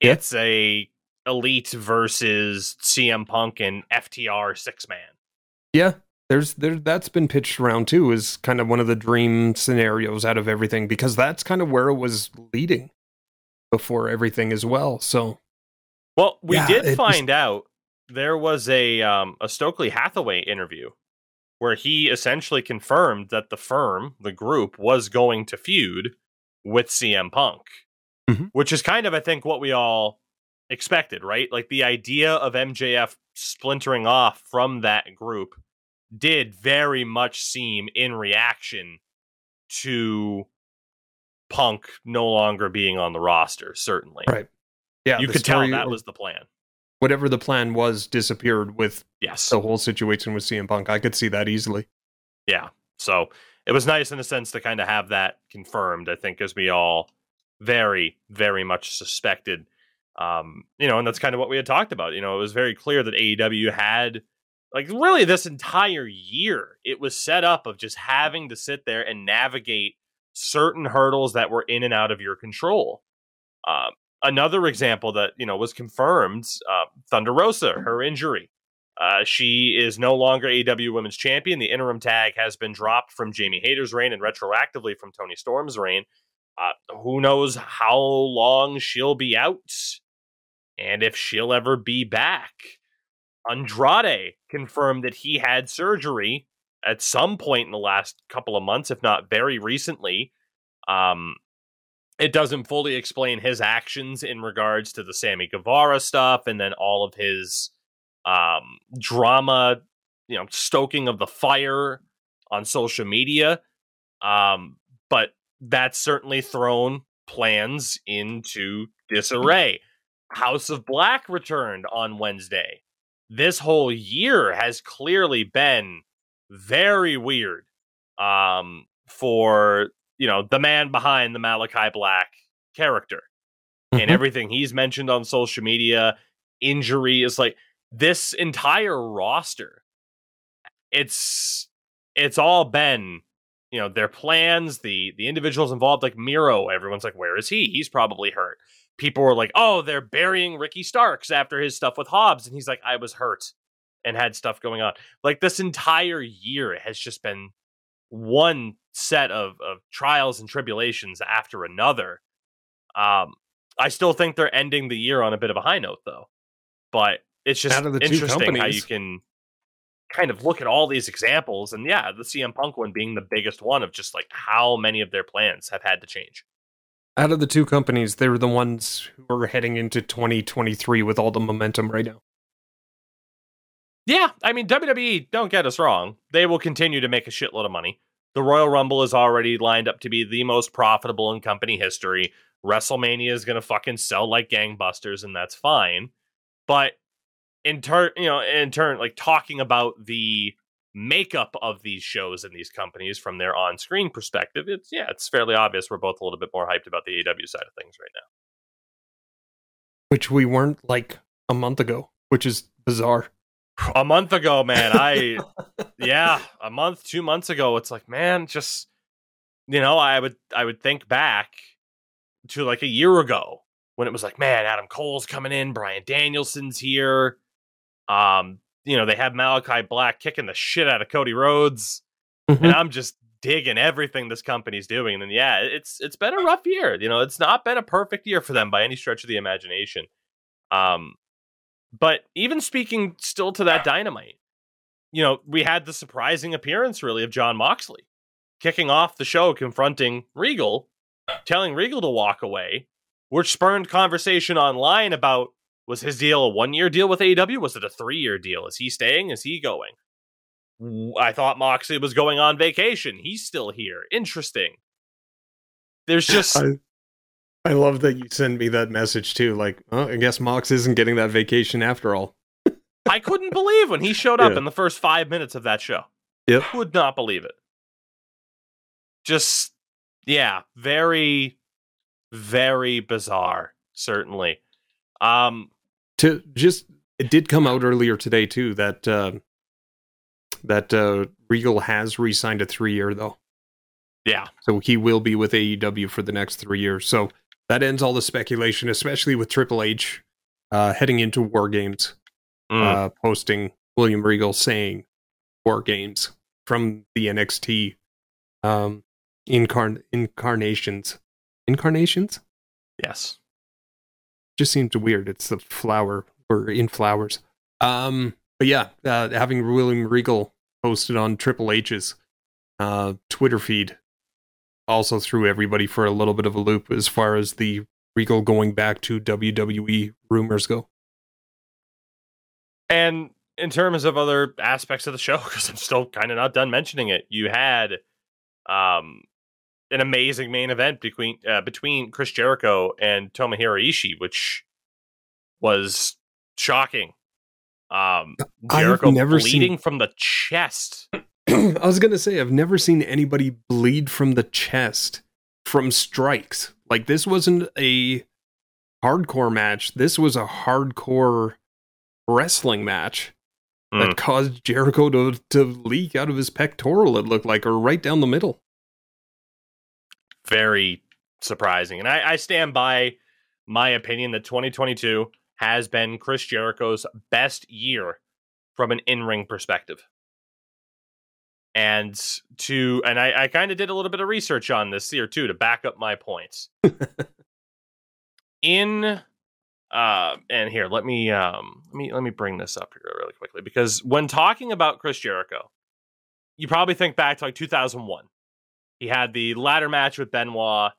Speaker 1: Yeah. It's a elite versus CM Punk and FTR six man.
Speaker 2: Yeah, there's there that's been pitched around too is kind of one of the dream scenarios out of everything because that's kind of where it was leading before everything as well. So,
Speaker 1: well, we yeah, did find was... out there was a um, a Stokely Hathaway interview where he essentially confirmed that the firm, the group, was going to feud with CM Punk, mm-hmm. which is kind of I think what we all expected, right? Like the idea of MJF splintering off from that group did very much seem in reaction to Punk no longer being on the roster, certainly.
Speaker 2: Right. Yeah.
Speaker 1: You could tell that was the plan.
Speaker 2: Whatever the plan was disappeared with
Speaker 1: yes.
Speaker 2: the whole situation with CM Punk. I could see that easily.
Speaker 1: Yeah. So it was nice in a sense to kind of have that confirmed, I think, as we all very, very much suspected um, you know, and that's kind of what we had talked about. You know, it was very clear that AEW had like really this entire year it was set up of just having to sit there and navigate certain hurdles that were in and out of your control. Um, another example that you know was confirmed: uh, Thunder Rosa, her injury. Uh, she is no longer AEW Women's Champion. The interim tag has been dropped from Jamie Hayter's reign and retroactively from Toni Storm's reign. Uh, who knows how long she'll be out? and if she'll ever be back. Andrade confirmed that he had surgery at some point in the last couple of months, if not very recently. Um, it doesn't fully explain his actions in regards to the Sammy Guevara stuff and then all of his um, drama, you know, stoking of the fire on social media. Um, but that's certainly thrown plans into disarray. House of Black returned on Wednesday. This whole year has clearly been very weird um, for you know the man behind the Malachi Black character mm-hmm. and everything he's mentioned on social media. Injury is like this entire roster. It's it's all been you know their plans, the the individuals involved, like Miro. Everyone's like, where is he? He's probably hurt people were like, "Oh, they're burying Ricky Starks after his stuff with Hobbs," and he's like, "I was hurt and had stuff going on." Like this entire year has just been one set of of trials and tribulations after another. Um, I still think they're ending the year on a bit of a high note, though. But it's just interesting how you can kind of look at all these examples, and yeah, the CM Punk one being the biggest one of just like how many of their plans have had to change
Speaker 2: out of the two companies, they're the ones who are heading into 2023 with all the momentum right now.
Speaker 1: Yeah, I mean WWE, don't get us wrong. They will continue to make a shitload of money. The Royal Rumble is already lined up to be the most profitable in company history. WrestleMania is going to fucking sell like gangbusters and that's fine. But in turn, you know, in turn like talking about the makeup of these shows and these companies from their on-screen perspective, it's yeah, it's fairly obvious we're both a little bit more hyped about the AEW side of things right now.
Speaker 2: Which we weren't like a month ago, which is bizarre.
Speaker 1: A month ago, man, I yeah, a month, two months ago, it's like, man, just you know, I would I would think back to like a year ago when it was like, man, Adam Cole's coming in, Bryan Danielson's here. Um, you know, they have Malachi Black kicking the shit out of Cody Rhodes. Mm-hmm. And I'm just digging everything this company's doing. And yeah, it's it's been a rough year. You know, it's not been a perfect year for them by any stretch of the imagination. Um, but even speaking still to that dynamite, you know, we had the surprising appearance really of Jon Moxley. kicking off the show confronting Regal, telling Regal to walk away, which spurned conversation online about was his deal a one year deal with AEW? Was it a three year deal? Is he staying? Is he going? I thought Moxley was going on vacation. He's still here. Interesting. There's just.
Speaker 2: I, I love that you send me that message too. Like, oh, I guess Mox isn't getting that vacation after all.
Speaker 1: I couldn't believe when he showed up
Speaker 2: Yeah.
Speaker 1: in the first five minutes of that show.
Speaker 2: Yep.
Speaker 1: Would not believe it. Just, yeah, very, very bizarre, certainly. Um,
Speaker 2: To just it did come out earlier today too that uh, that uh, Regal has re-signed a three-year though,
Speaker 1: yeah,
Speaker 2: so he will be with AEW for the next three years. So that ends all the speculation, especially with Triple H uh, heading into War Games.
Speaker 1: Mm.
Speaker 2: uh, posting William Regal saying War Games from the NXT um, incarn- incarnations. Incarnations?
Speaker 1: yes.
Speaker 2: Just seems weird. It's the flower or in flowers. Um, but yeah, uh, having William Regal posted on Triple H's uh, Twitter feed also threw everybody for a little bit of a loop as far as the Regal going back to WWE rumors go.
Speaker 1: And in terms of other aspects of the show, because I'm still kind of not done mentioning it, you had um, an amazing main event between uh, between Chris Jericho and Tomohiro Ishii, which was shocking. Um,
Speaker 2: I have
Speaker 1: Jericho
Speaker 2: never seen-
Speaker 1: bleeding from the chest.
Speaker 2: I was gonna say I've never seen anybody bleed from the chest from strikes. Like this wasn't a hardcore match. This was a hardcore wrestling match
Speaker 1: Mm.
Speaker 2: that caused Jericho to to leak out of his pectoral. It looked like, or right down the middle.
Speaker 1: very surprising. And I, I stand by my opinion that 2022 has been Chris Jericho's best year from an in ring perspective. And to and I, I kind of did a little bit of research on this here too to back up my points. in uh and here let me um let me let me bring this up here really quickly because when talking about Chris Jericho, you probably think back to like 2001 he had the ladder match with Benoit,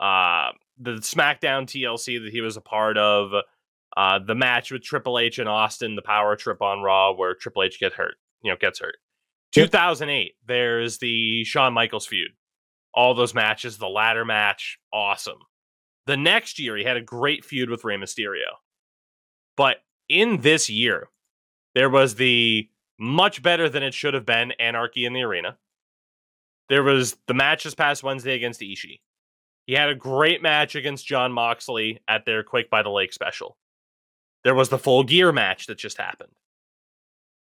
Speaker 1: uh, the SmackDown TLC that he was a part of, uh, the match with Triple H and Austin, the power trip on Raw where Triple H get hurt, you know, gets hurt.
Speaker 2: Yep.
Speaker 1: 2008, there's the Shawn Michaels feud. All those matches, the ladder match, awesome. The next year, he had a great feud with Rey Mysterio. But in this year, there was the much better than it should have been Anarchy in the Arena. There was the match past Wednesday against Ishii. He had a great match against Jon Moxley at their Quake by the Lake special. There was the full gear match that just happened.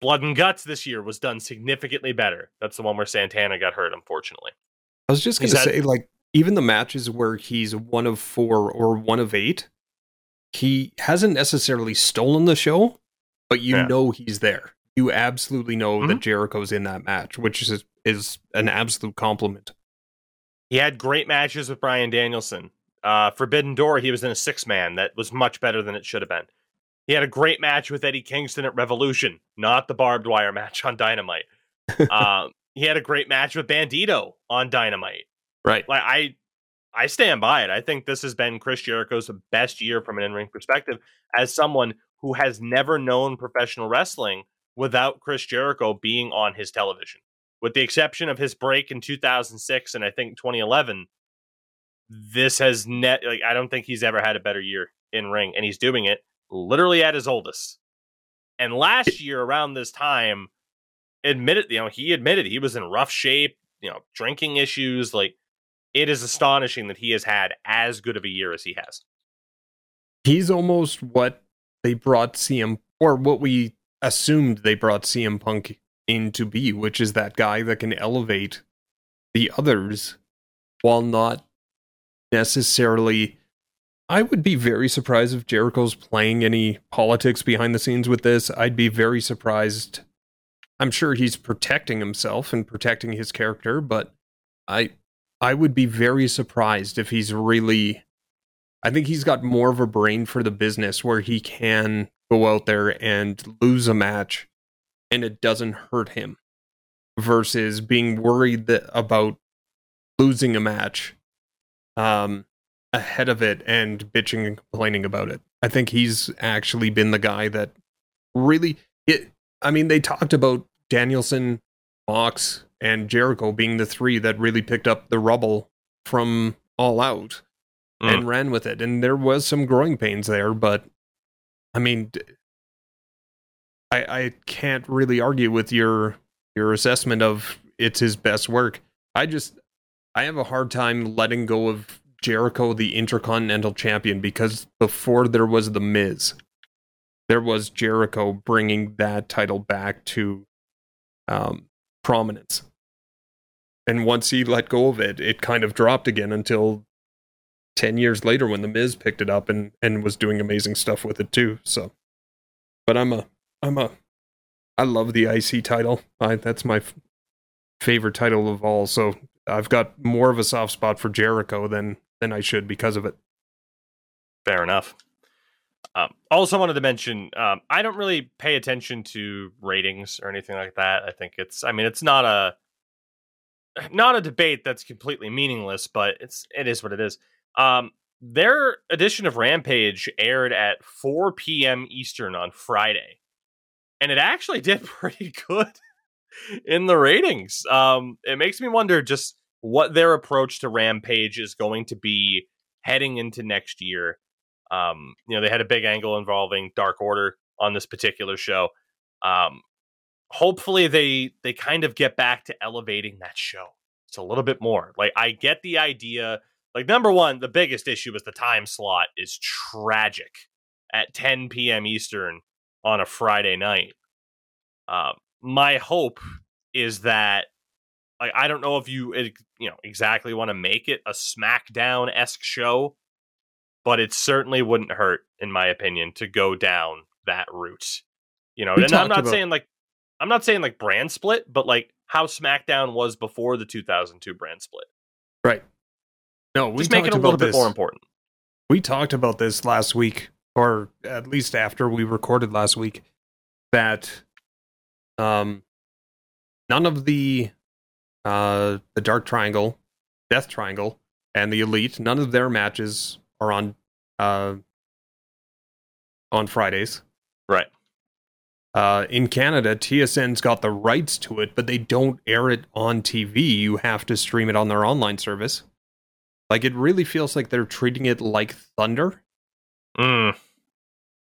Speaker 1: Blood and Guts this year was done significantly better. That's the one where Santana got hurt, unfortunately.
Speaker 2: I was just gonna
Speaker 1: that-
Speaker 2: say, like, even the matches where he's one of four or one of eight, he hasn't necessarily stolen the show, but you
Speaker 1: Yeah.
Speaker 2: know he's there. You absolutely know
Speaker 1: Mhm.
Speaker 2: that Jericho's in that match, which is is an absolute compliment.
Speaker 1: He had great matches with Bryan Danielson. Uh, Forbidden Door, he was in a six man that was much better than it should have been. He had a great match with Eddie Kingston at Revolution, not the barbed wire match on Dynamite. um, he had a great match with Bandito on Dynamite.
Speaker 2: Right.
Speaker 1: Like I, I stand by it. I think this has been Chris Jericho's best year from an in ring perspective as someone who has never known professional wrestling without Chris Jericho being on his television with the exception of his break in 2006 and I think 2011, this has net like I don't think he's ever had a better year in ring, and he's doing it literally at his oldest. And last year around this time, admitted you know he admitted he was in rough shape, you know, drinking issues. Like it is astonishing that he has had as good of a year as he has.
Speaker 2: He's almost what they brought CM or what we assumed they brought CM Punk in to be, which is that guy that can elevate the others while not necessarily I would be very surprised if Jericho's playing any politics behind the scenes with this. I'd be very surprised. I'm sure he's protecting himself and protecting his character, but I I would be very surprised if he's really I think he's got more of a brain for the business where he can go out there and lose a match and it doesn't hurt him versus being worried that about losing a match um, ahead of it and bitching and complaining about it. I think he's actually been the guy that really it. I mean, they talked about Danielson, Mox, and Jericho being the three that really picked up the rubble from All Out mm. and ran with it, and there was some growing pains there. But I mean, I I can't really argue with your your assessment of it's his best work. I just I have a hard time letting go of Jericho, the Intercontinental Champion, because before there was The Miz, there was Jericho bringing that title back to um, prominence. And once he let go of it, it kind of dropped again until 10 years later when The Miz picked it up and, and was doing amazing stuff with it too. So, but I'm a, I'm a, I love the IC title. I, that's my f- favorite title of all. So I've got more of a soft spot for Jericho than than I should because of it.
Speaker 1: Fair enough. Um, also, wanted to mention um, I don't really pay attention to ratings or anything like that. I think it's, I mean, it's not a not a debate that's completely meaningless, but it's it is what it is. Um, their edition of Rampage aired at 4 p.m. Eastern on Friday, and it actually did pretty good in the ratings. Um, it makes me wonder just what their approach to Rampage is going to be heading into next year. Um, you know, they had a big angle involving Dark Order on this particular show. Um, hopefully they they kind of get back to elevating that show. It's a little bit more. Like I get the idea. Like number one, the biggest issue is the time slot is tragic at 10 p.m. Eastern on a Friday night. Um, my hope is that like I don't know if you you know exactly want to make it a SmackDown esque show, but it certainly wouldn't hurt, in my opinion, to go down that route. You know, we and I'm not about- saying like I'm not saying like brand split, but like how SmackDown was before the 2002 brand split.
Speaker 2: Right. No, we
Speaker 1: just make it a little
Speaker 2: this.
Speaker 1: bit more important.
Speaker 2: We talked about this last week, or at least after we recorded last week, that um none of the uh the Dark Triangle, Death Triangle, and the Elite, none of their matches are on uh on Fridays.
Speaker 1: Right.
Speaker 2: Uh, in Canada, TSN's got the rights to it, but they don't air it on TV. You have to stream it on their online service. Like it really feels like they're treating it like Thunder.
Speaker 1: Mm.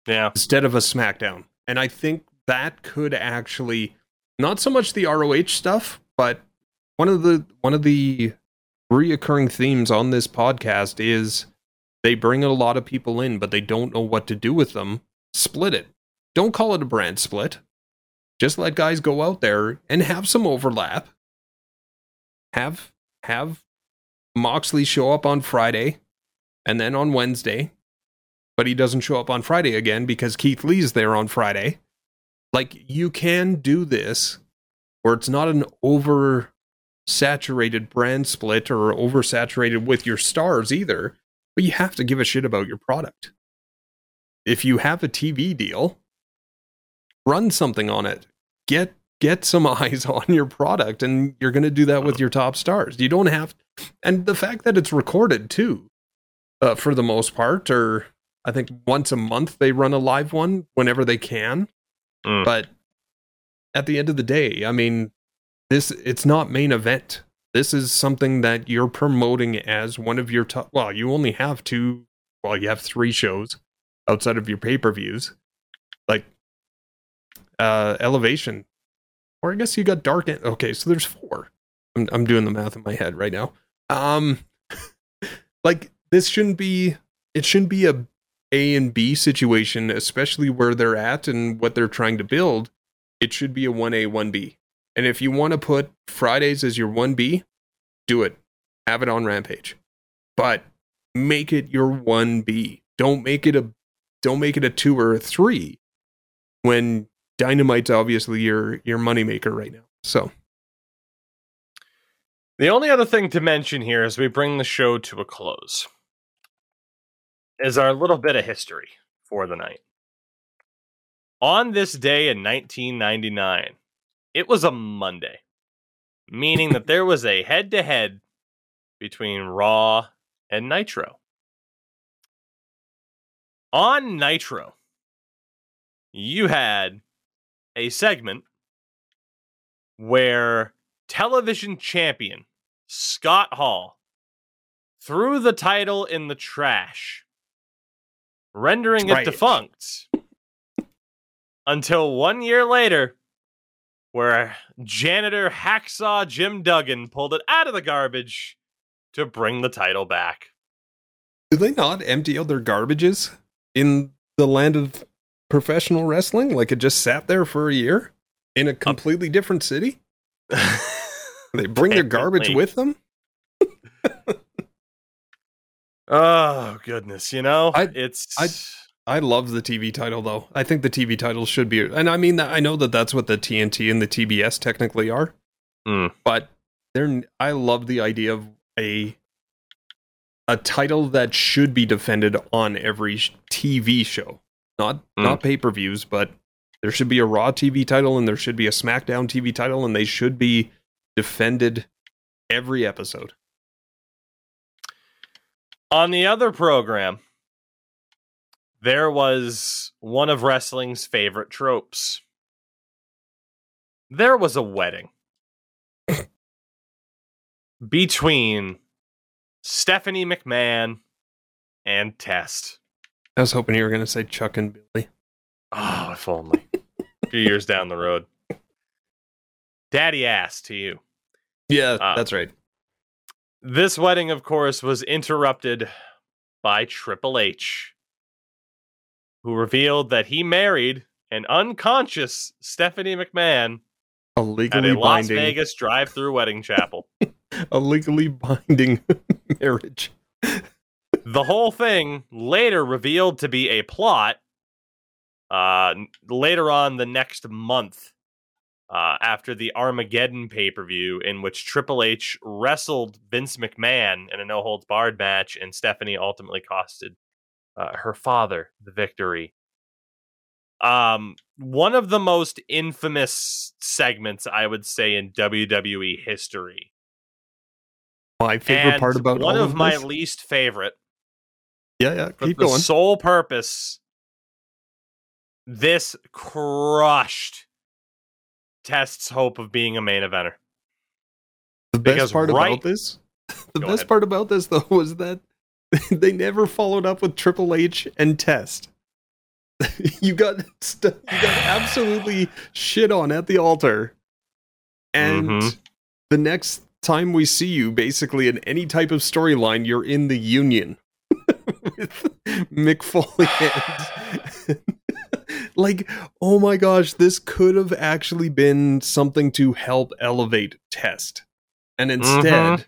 Speaker 1: Yeah.
Speaker 2: Instead of a SmackDown. And I think that could actually not so much the ROH stuff, but one of the one of the reoccurring themes on this podcast is they bring a lot of people in, but they don't know what to do with them. Split it. Don't call it a brand split. Just let guys go out there and have some overlap. Have have Moxley show up on Friday and then on Wednesday, but he doesn't show up on Friday again because Keith Lee's there on Friday. Like you can do this where it's not an over saturated brand split or oversaturated with your stars either, but you have to give a shit about your product. If you have a TV deal, run something on it. Get get some eyes on your product and you're going to do that with your top stars. You don't have and the fact that it's recorded too. Uh, for the most part or I think once a month they run a live one whenever they can. Mm. But at the end of the day, I mean, this it's not main event. This is something that you're promoting as one of your top. Well, you only have two. Well, you have three shows outside of your pay per views. Like uh, Elevation, or I guess you got Dark. Okay, so there's four. I'm I'm doing the math in my head right now. Um, like this shouldn't be. It shouldn't be a A and B situation, especially where they're at and what they're trying to build. It should be a one A one B. And if you want to put Fridays as your one B, do it. Have it on Rampage, but make it your one B. Don't make it a don't make it a two or a three when Dynamite's obviously your your moneymaker right now. So
Speaker 1: the only other thing to mention here as we bring the show to a close is our little bit of history for the night. On this day in 1999, it was a Monday, meaning that there was a head to head between Raw and Nitro. On Nitro, you had a segment where television champion Scott Hall threw the title in the trash, rendering
Speaker 2: Right.
Speaker 1: it defunct until one year later, where janitor Hacksaw Jim Duggan pulled it out of the garbage to bring the title back.
Speaker 2: Do they not empty out their garbages in the land of professional wrestling? Like it just sat there for a year in a completely different city? They bring their garbage with them?
Speaker 1: oh goodness, you know
Speaker 2: I-
Speaker 1: it's
Speaker 2: I love the TV title though. I think the TV title should be, and I mean that I know that that's what the TNT and the TBS technically are,
Speaker 1: Mm.
Speaker 2: but they're. I love the idea of a a title that should be defended on every TV show, not
Speaker 1: Mm.
Speaker 2: not pay per views, but there should be a Raw TV title and there should be a SmackDown TV title, and they should be defended every episode.
Speaker 1: On the other program, there was one of wrestling's favorite tropes. There was a wedding between Stephanie McMahon and Test.
Speaker 2: I was hoping you were going to say Chuck and Billy.
Speaker 1: Oh, if only. a few years down the road. Daddy ass to you.
Speaker 2: Yeah,
Speaker 1: Uh,
Speaker 2: that's right.
Speaker 1: This wedding, of course, was interrupted by Triple H, who revealed that he married an unconscious Stephanie McMahon
Speaker 2: A
Speaker 1: at
Speaker 2: legally
Speaker 1: a Las
Speaker 2: binding,
Speaker 1: Vegas drive-through wedding chapel.
Speaker 2: a legally binding marriage.
Speaker 1: the whole thing later revealed to be a plot. Uh, later on the next month, uh, after the Armageddon pay per view, in which Triple H wrestled Vince McMahon in a no holds barred match, and Stephanie ultimately costed uh, her father the victory. Um, one of the most infamous segments, I would say, in WWE history.
Speaker 2: My favorite
Speaker 1: and
Speaker 2: part about
Speaker 1: one
Speaker 2: all
Speaker 1: of my least favorite
Speaker 2: yeah, yeah,
Speaker 1: for
Speaker 2: keep
Speaker 1: the
Speaker 2: going.
Speaker 1: sole purpose this crushed Test's hope of being a main eventer.
Speaker 2: The best
Speaker 1: because
Speaker 2: part
Speaker 1: right-
Speaker 2: about this, the best
Speaker 1: ahead.
Speaker 2: part about this though was that they never followed up with Triple H and Test. you got st- you got absolutely shit on at the altar, and
Speaker 1: Mhm.
Speaker 2: the next time we see you, basically in any type of storyline, you're in the Union with Mick Foley. And like, oh my gosh, this could have actually been something to help elevate Test. And instead,
Speaker 1: Mhm.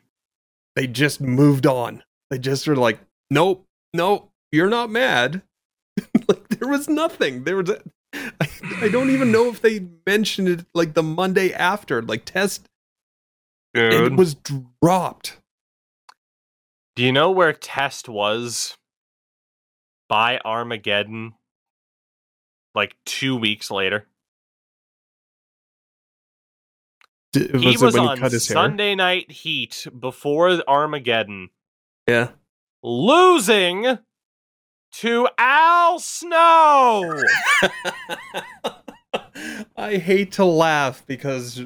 Speaker 2: they just moved on. They just were like, nope, nope, you're not mad. like, there was nothing. There was, a, I, I don't even know if they mentioned it like the Monday after. Like, Test, it was dropped.
Speaker 1: Do you know where Test was by Armageddon like two weeks later?
Speaker 2: Was
Speaker 1: he was on
Speaker 2: he cut his hair?
Speaker 1: Sunday Night Heat before Armageddon,
Speaker 2: Yeah.
Speaker 1: losing to Al Snow.
Speaker 2: I hate to laugh because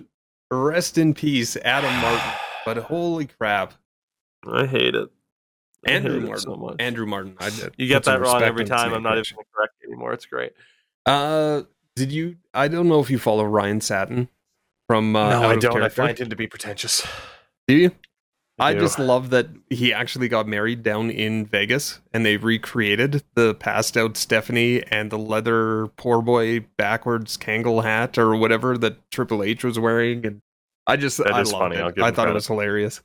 Speaker 2: rest in peace, Adam Martin. But holy crap,
Speaker 1: I hate it. I
Speaker 2: Andrew
Speaker 1: hate it
Speaker 2: Martin.
Speaker 1: so much.
Speaker 2: Andrew Martin. I did.
Speaker 1: You get that wrong every time. I'm not even
Speaker 2: Rich.
Speaker 1: correct anymore. It's great.
Speaker 2: Uh, did you? I don't know if you follow Ryan Satin from. Uh,
Speaker 1: no,
Speaker 2: Out
Speaker 1: I
Speaker 2: of
Speaker 1: don't. I find him to be pretentious.
Speaker 2: Do you? I just love that he actually got married down in Vegas and they recreated the passed out Stephanie and the leather poor boy backwards Kangol hat or whatever that Triple H was wearing. And I just,
Speaker 1: That
Speaker 2: I
Speaker 1: is
Speaker 2: loved
Speaker 1: funny.
Speaker 2: it.
Speaker 1: I'll give
Speaker 2: I
Speaker 1: him
Speaker 2: thought it was hilarious.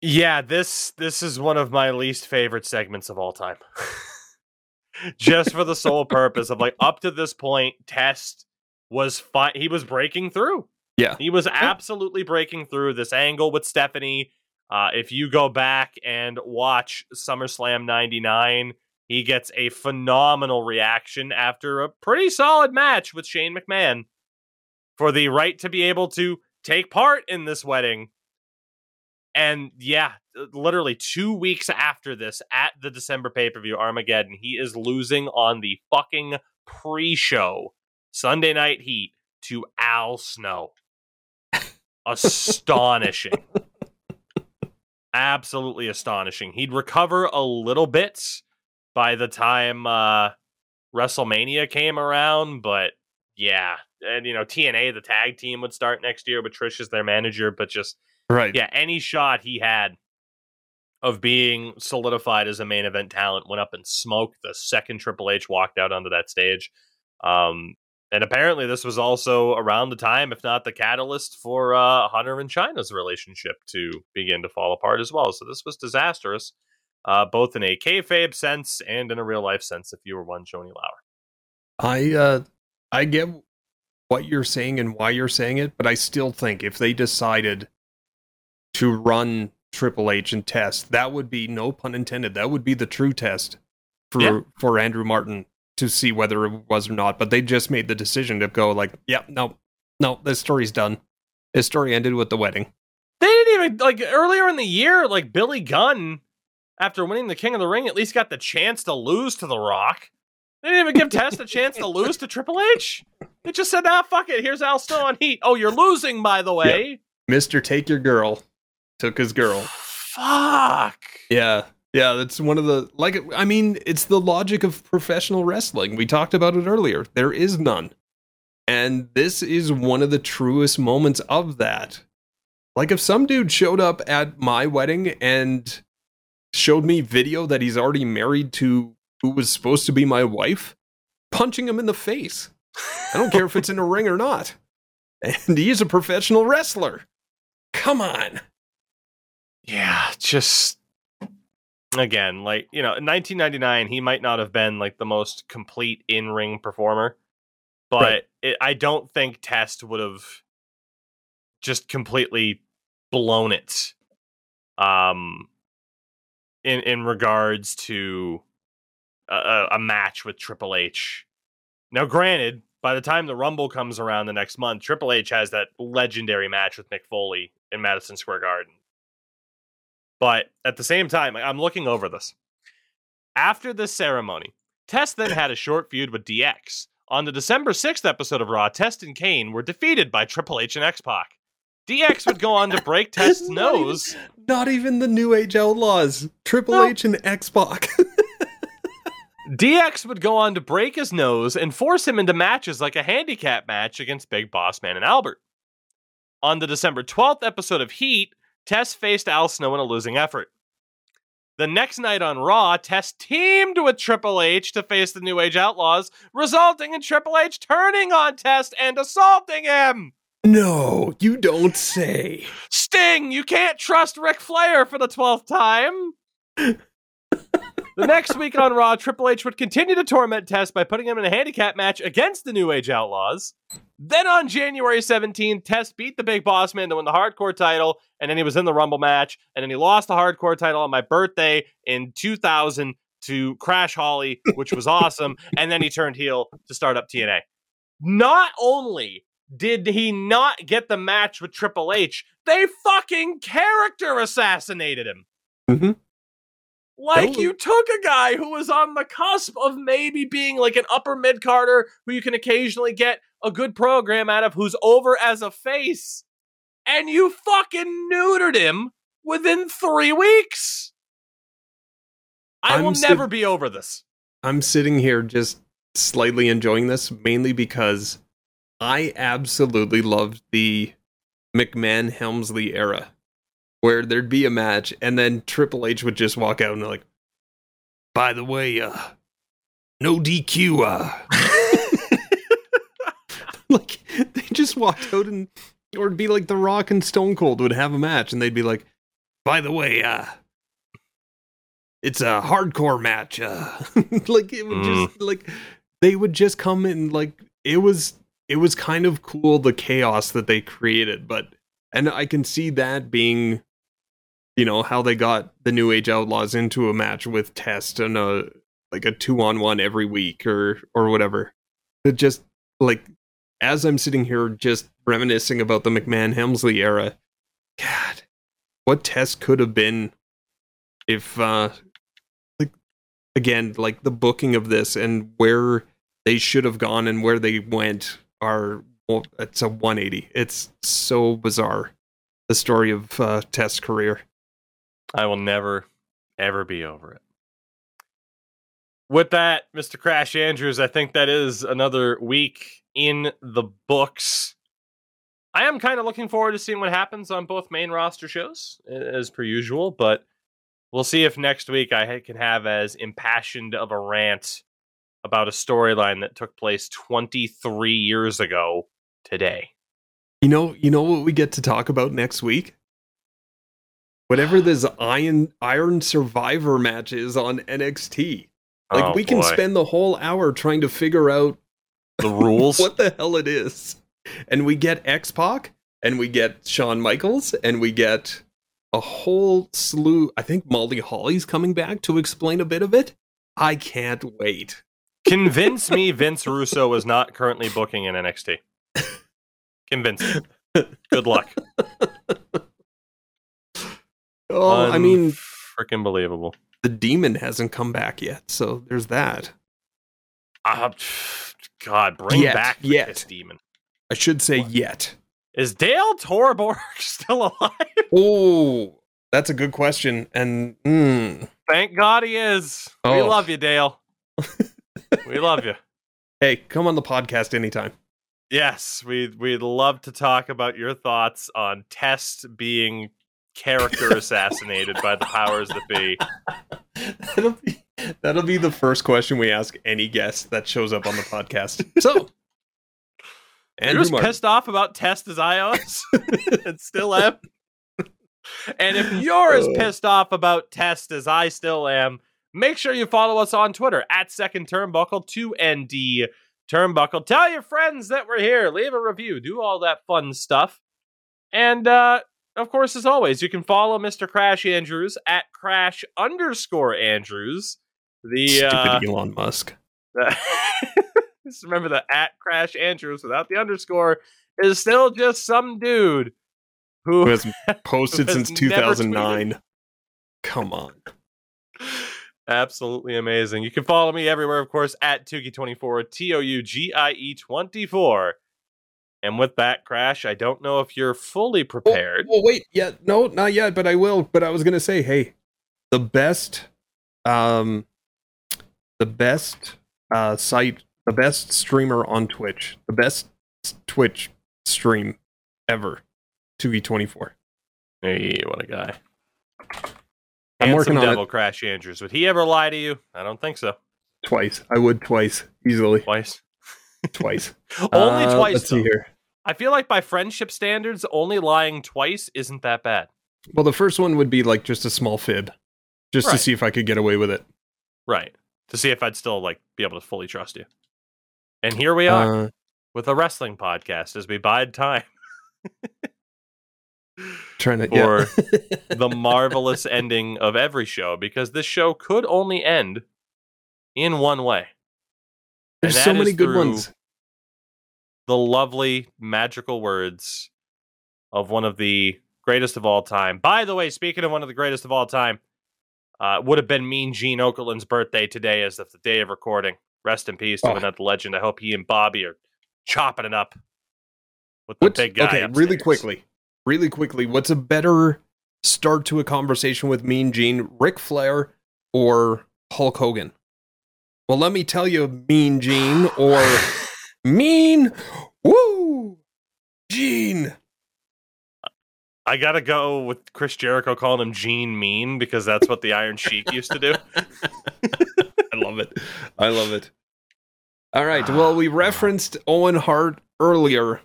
Speaker 1: Yeah, this this is one of my least favorite segments of all time. Just for the sole purpose of like up to this point, Test was fine. He was breaking through.
Speaker 2: Yeah.
Speaker 1: He was absolutely breaking through this angle with Stephanie. Uh, if you go back and watch SummerSlam 99, he gets a phenomenal reaction after a pretty solid match with Shane McMahon for the right to be able to take part in this wedding. And yeah, literally two weeks after this, at the December pay per view Armageddon, he is losing on the fucking pre show Sunday Night Heat to Al Snow. Astonishing. Absolutely astonishing. He'd recover a little bit by the time uh, WrestleMania came around, but yeah, and you know T&A, the tag team would start next year but Trish is their manager, but just
Speaker 2: Right.
Speaker 1: yeah, any shot he had of being solidified as a main event talent went up in smoke the second Triple H walked out onto that stage. Um, and apparently, this was also around the time, if not the catalyst, for uh, Hunter and Chyna's relationship to begin to fall apart as well. So this was disastrous, uh, both in a kayfabe sense and in a real life sense. If you were one Joanie Laurer,
Speaker 2: I uh I get what you're saying and why you're saying it, but I still think if they decided to run Triple H and test, that would be no pun intended. That would be the true test for
Speaker 1: Yeah.
Speaker 2: for Andrew Martin to see whether it was or not. But they just made the decision to go like, yeah, no, no, this story's done. This story ended with the wedding.
Speaker 1: they didn't even like earlier in the year. Like Billy Gunn, after winning the King of the Ring, at least got the chance to lose to The Rock. They didn't even give Test a chance to lose to Triple H. They just said, "Ah, fuck it. Here's Al Snow on Heat. Oh, you're losing, by the way.
Speaker 2: Mister, take your girl. Took his girl.
Speaker 1: Fuck.
Speaker 2: Yeah. Yeah, that's one of the like I mean, it's the logic of professional wrestling. We talked about it earlier. There is none. And this is one of the truest moments of that. Like if some dude showed up at my wedding and showed me video that he's already married to who was supposed to be my wife, punching him in the face. I don't care if it's in a ring or not. And he's a professional wrestler. Come on.
Speaker 1: Yeah, just again, like you know, in 1999, he might not have been like the most complete in-ring performer, but
Speaker 2: Right.
Speaker 1: it, I don't think Test would have just completely blown it. Um, in in regards to a- a, a match with Triple H. Now, granted, by the time the Rumble comes around the next month, Triple H has that legendary match with Mick Foley in Madison Square Garden. But at the same time, I'm looking over this. After this ceremony, Test then had a short feud with DX. On the December 6th episode of Raw, Test and Kane were defeated by Triple H and X Pac. DX would go on to break Test's
Speaker 2: Not even-
Speaker 1: nose.
Speaker 2: Not even the New Age Outlaws, Triple
Speaker 1: No.
Speaker 2: H and X Pac.
Speaker 1: DX would go on to break his nose and force him into matches like a handicap match against Big Boss Man and Albert. On the December 12th episode of Heat, Test faced Al Snow in a losing effort. The next night on Raw, Test teamed with Triple H to face the New Age Outlaws, resulting in Triple H turning on Test and assaulting him.
Speaker 2: no, you don't say.
Speaker 1: Sting, you can't trust Ric Flair for the 12th time. the next week on Raw, Triple H would continue to torment Test by putting him in a handicap match against the New Age Outlaws. Then on January 17th, Test beat the Big Boss Man to win the hardcore title, and then he was in the Rumble match, and then he lost the hardcore title on my birthday in 2000 to Crash Holly, which was awesome, and then he turned heel to start up T&A. Not only did he not get the match with Triple H, they fucking character assassinated him.
Speaker 2: Mhm.
Speaker 1: Like
Speaker 2: was-
Speaker 1: you took a guy who was on the cusp of maybe being like an upper mid carder who you can occasionally get a good program out of who's over as a face, and you fucking neutered him within three weeks. I
Speaker 2: I'm
Speaker 1: will
Speaker 2: sit-
Speaker 1: never be over this.
Speaker 2: I'm sitting here just slightly enjoying this, mainly because I absolutely loved the McMahon Helmsley era, where there'd be a match and then Triple H would just walk out and like, by the way, uh, no DQ, uh. like they just walked out and or it'd be like The Rock and Stone Cold would have a match and they'd be like, by the way, uh, it's a hardcore match. Uh, like it would just like they would just come in like it was it was kind of cool the chaos that they created, but and I can see that being you know how they got the New Age Outlaws into a match with Test and a like a two on one every week or or whatever. It just like as I'm sitting here just reminiscing about the McMahon Helmsley era, God, what test could have been if uh like again like the booking of this and where they should have gone and where they went are well, it's a 180 it's so bizarre the story of uh test career
Speaker 1: I will never, ever be over it. With that, Mr. Crash Andrews, I think that is another week in the books. I am kind of looking forward to seeing what happens on both main roster shows, as per usual, but we'll see if next week I can have as impassioned of a rant about a storyline that took place 23 years ago today.
Speaker 2: you know you know what we get to talk about next week whatever this iron iron survivor match is on NXT like
Speaker 1: Oh,
Speaker 2: we can
Speaker 1: boy.
Speaker 2: spend the whole hour trying to figure out
Speaker 1: the rules.
Speaker 2: what the hell it is. And we get X Pac, and we get Shawn Michaels, and we get a whole slew. I think Molly Holly's coming back to explain a bit of it. I can't wait.
Speaker 1: Convince me Vince Russo is not currently booking in NXT. Convince me. Good luck.
Speaker 2: Oh, I mean,
Speaker 1: freaking believable.
Speaker 2: the demon hasn't come back yet, so there's that.
Speaker 1: Uh, God, bring
Speaker 2: Yet,
Speaker 1: back the
Speaker 2: yet.
Speaker 1: Kiss demon.
Speaker 2: I should say
Speaker 1: What?
Speaker 2: yet.
Speaker 1: Is Dale Torborg still alive?
Speaker 2: Oh, that's a good question. And mm,
Speaker 1: Thank God he is. We
Speaker 2: Oh.
Speaker 1: love you, Dale. we love you.
Speaker 2: hey, come on the podcast anytime.
Speaker 1: Yes, we'd we'd love to talk about your thoughts on Test being character assassinated by the powers that be.
Speaker 2: that'll be that'll be the first question we ask any guest that shows up on the podcast. So,
Speaker 1: You're
Speaker 2: Andrew
Speaker 1: just
Speaker 2: Martin.
Speaker 1: pissed off about Test as I was and still am. And if you're as
Speaker 2: Oh.
Speaker 1: pissed off about Test as I still am, make sure you follow us on Twitter at Second Turnbuckle, 2ND Turnbuckle. Tell your friends that we're here. Leave a review. Do all that fun stuff. And uh, of course, as always, you can follow Mr. Crash Andrews at Crash underscore Andrews. The
Speaker 2: Stupid
Speaker 1: uh,
Speaker 2: Elon Musk.
Speaker 1: just remember the at Crash Andrews without the underscore is still just some dude who
Speaker 2: Who has posted
Speaker 1: has
Speaker 2: since 2009. Come on.
Speaker 1: Absolutely amazing. You can follow me everywhere, of course, at Tougie24, T O U G I E 24. And with that, Crash, I don't know if you're fully prepared.
Speaker 2: Oh, wait, yeah, no, not yet, but I will. But I was gonna say, hey, the best, um, the best uh site, the best streamer on Twitch, the best Twitch stream ever, two e twenty four.
Speaker 1: Hey, what a guy.
Speaker 2: I'm
Speaker 1: Handsome
Speaker 2: working on
Speaker 1: devil, Crash Andrews. Would he ever lie to you? I don't think so.
Speaker 2: Twice, I would twice easily,
Speaker 1: Twice.
Speaker 2: twice.
Speaker 1: Only
Speaker 2: Uh,
Speaker 1: twice.
Speaker 2: Let's see here.
Speaker 1: I feel like by friendship standards, only lying twice isn't that bad.
Speaker 2: Well, the first one would be like just a small fib, just to see if I could get away with it.
Speaker 1: Right. To see if I'd still like be able to fully trust you. And here we are
Speaker 2: Uh,
Speaker 1: with a wrestling podcast as we bide time
Speaker 2: trying to
Speaker 1: for
Speaker 2: yeah.
Speaker 1: the marvelous ending of every show because this show could only end in one way.
Speaker 2: There's so many good ones.
Speaker 1: The lovely magical words of one of the greatest of all time. By the way, speaking of one of the greatest of all time, uh, would have been Mean Gene Okerlund's birthday today as of the day of recording. Rest in peace to
Speaker 2: Oh.
Speaker 1: another legend. I hope he and Bobby are chopping it up with the
Speaker 2: What's,
Speaker 1: big guy.
Speaker 2: okay, really quickly, really quickly. What's a better start to a conversation with Mean Gene, Ric Flair, or Hulk Hogan? Well, let me tell you, Mean Gene, or Mean Woo Gene.
Speaker 1: I gotta go with Chris Jericho calling him Gene Mean because that's what the Iron Sheik used to do.
Speaker 2: I love it. I love it. All right. Well, we referenced Owen Hart earlier,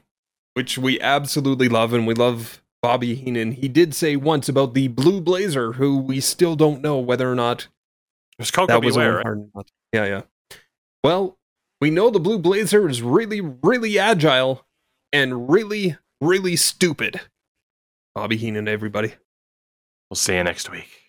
Speaker 2: which we absolutely love, and we love Bobby Heenan. He did say once about the Blue Blazer, who we still don't know whether or not
Speaker 1: It was Coco
Speaker 2: that was Owen? Hart. or not. Yeah, yeah. Well, we know the Blue Blazer is really, really agile and really, really stupid. Bobby Heenan, everybody.
Speaker 1: We'll see you next week.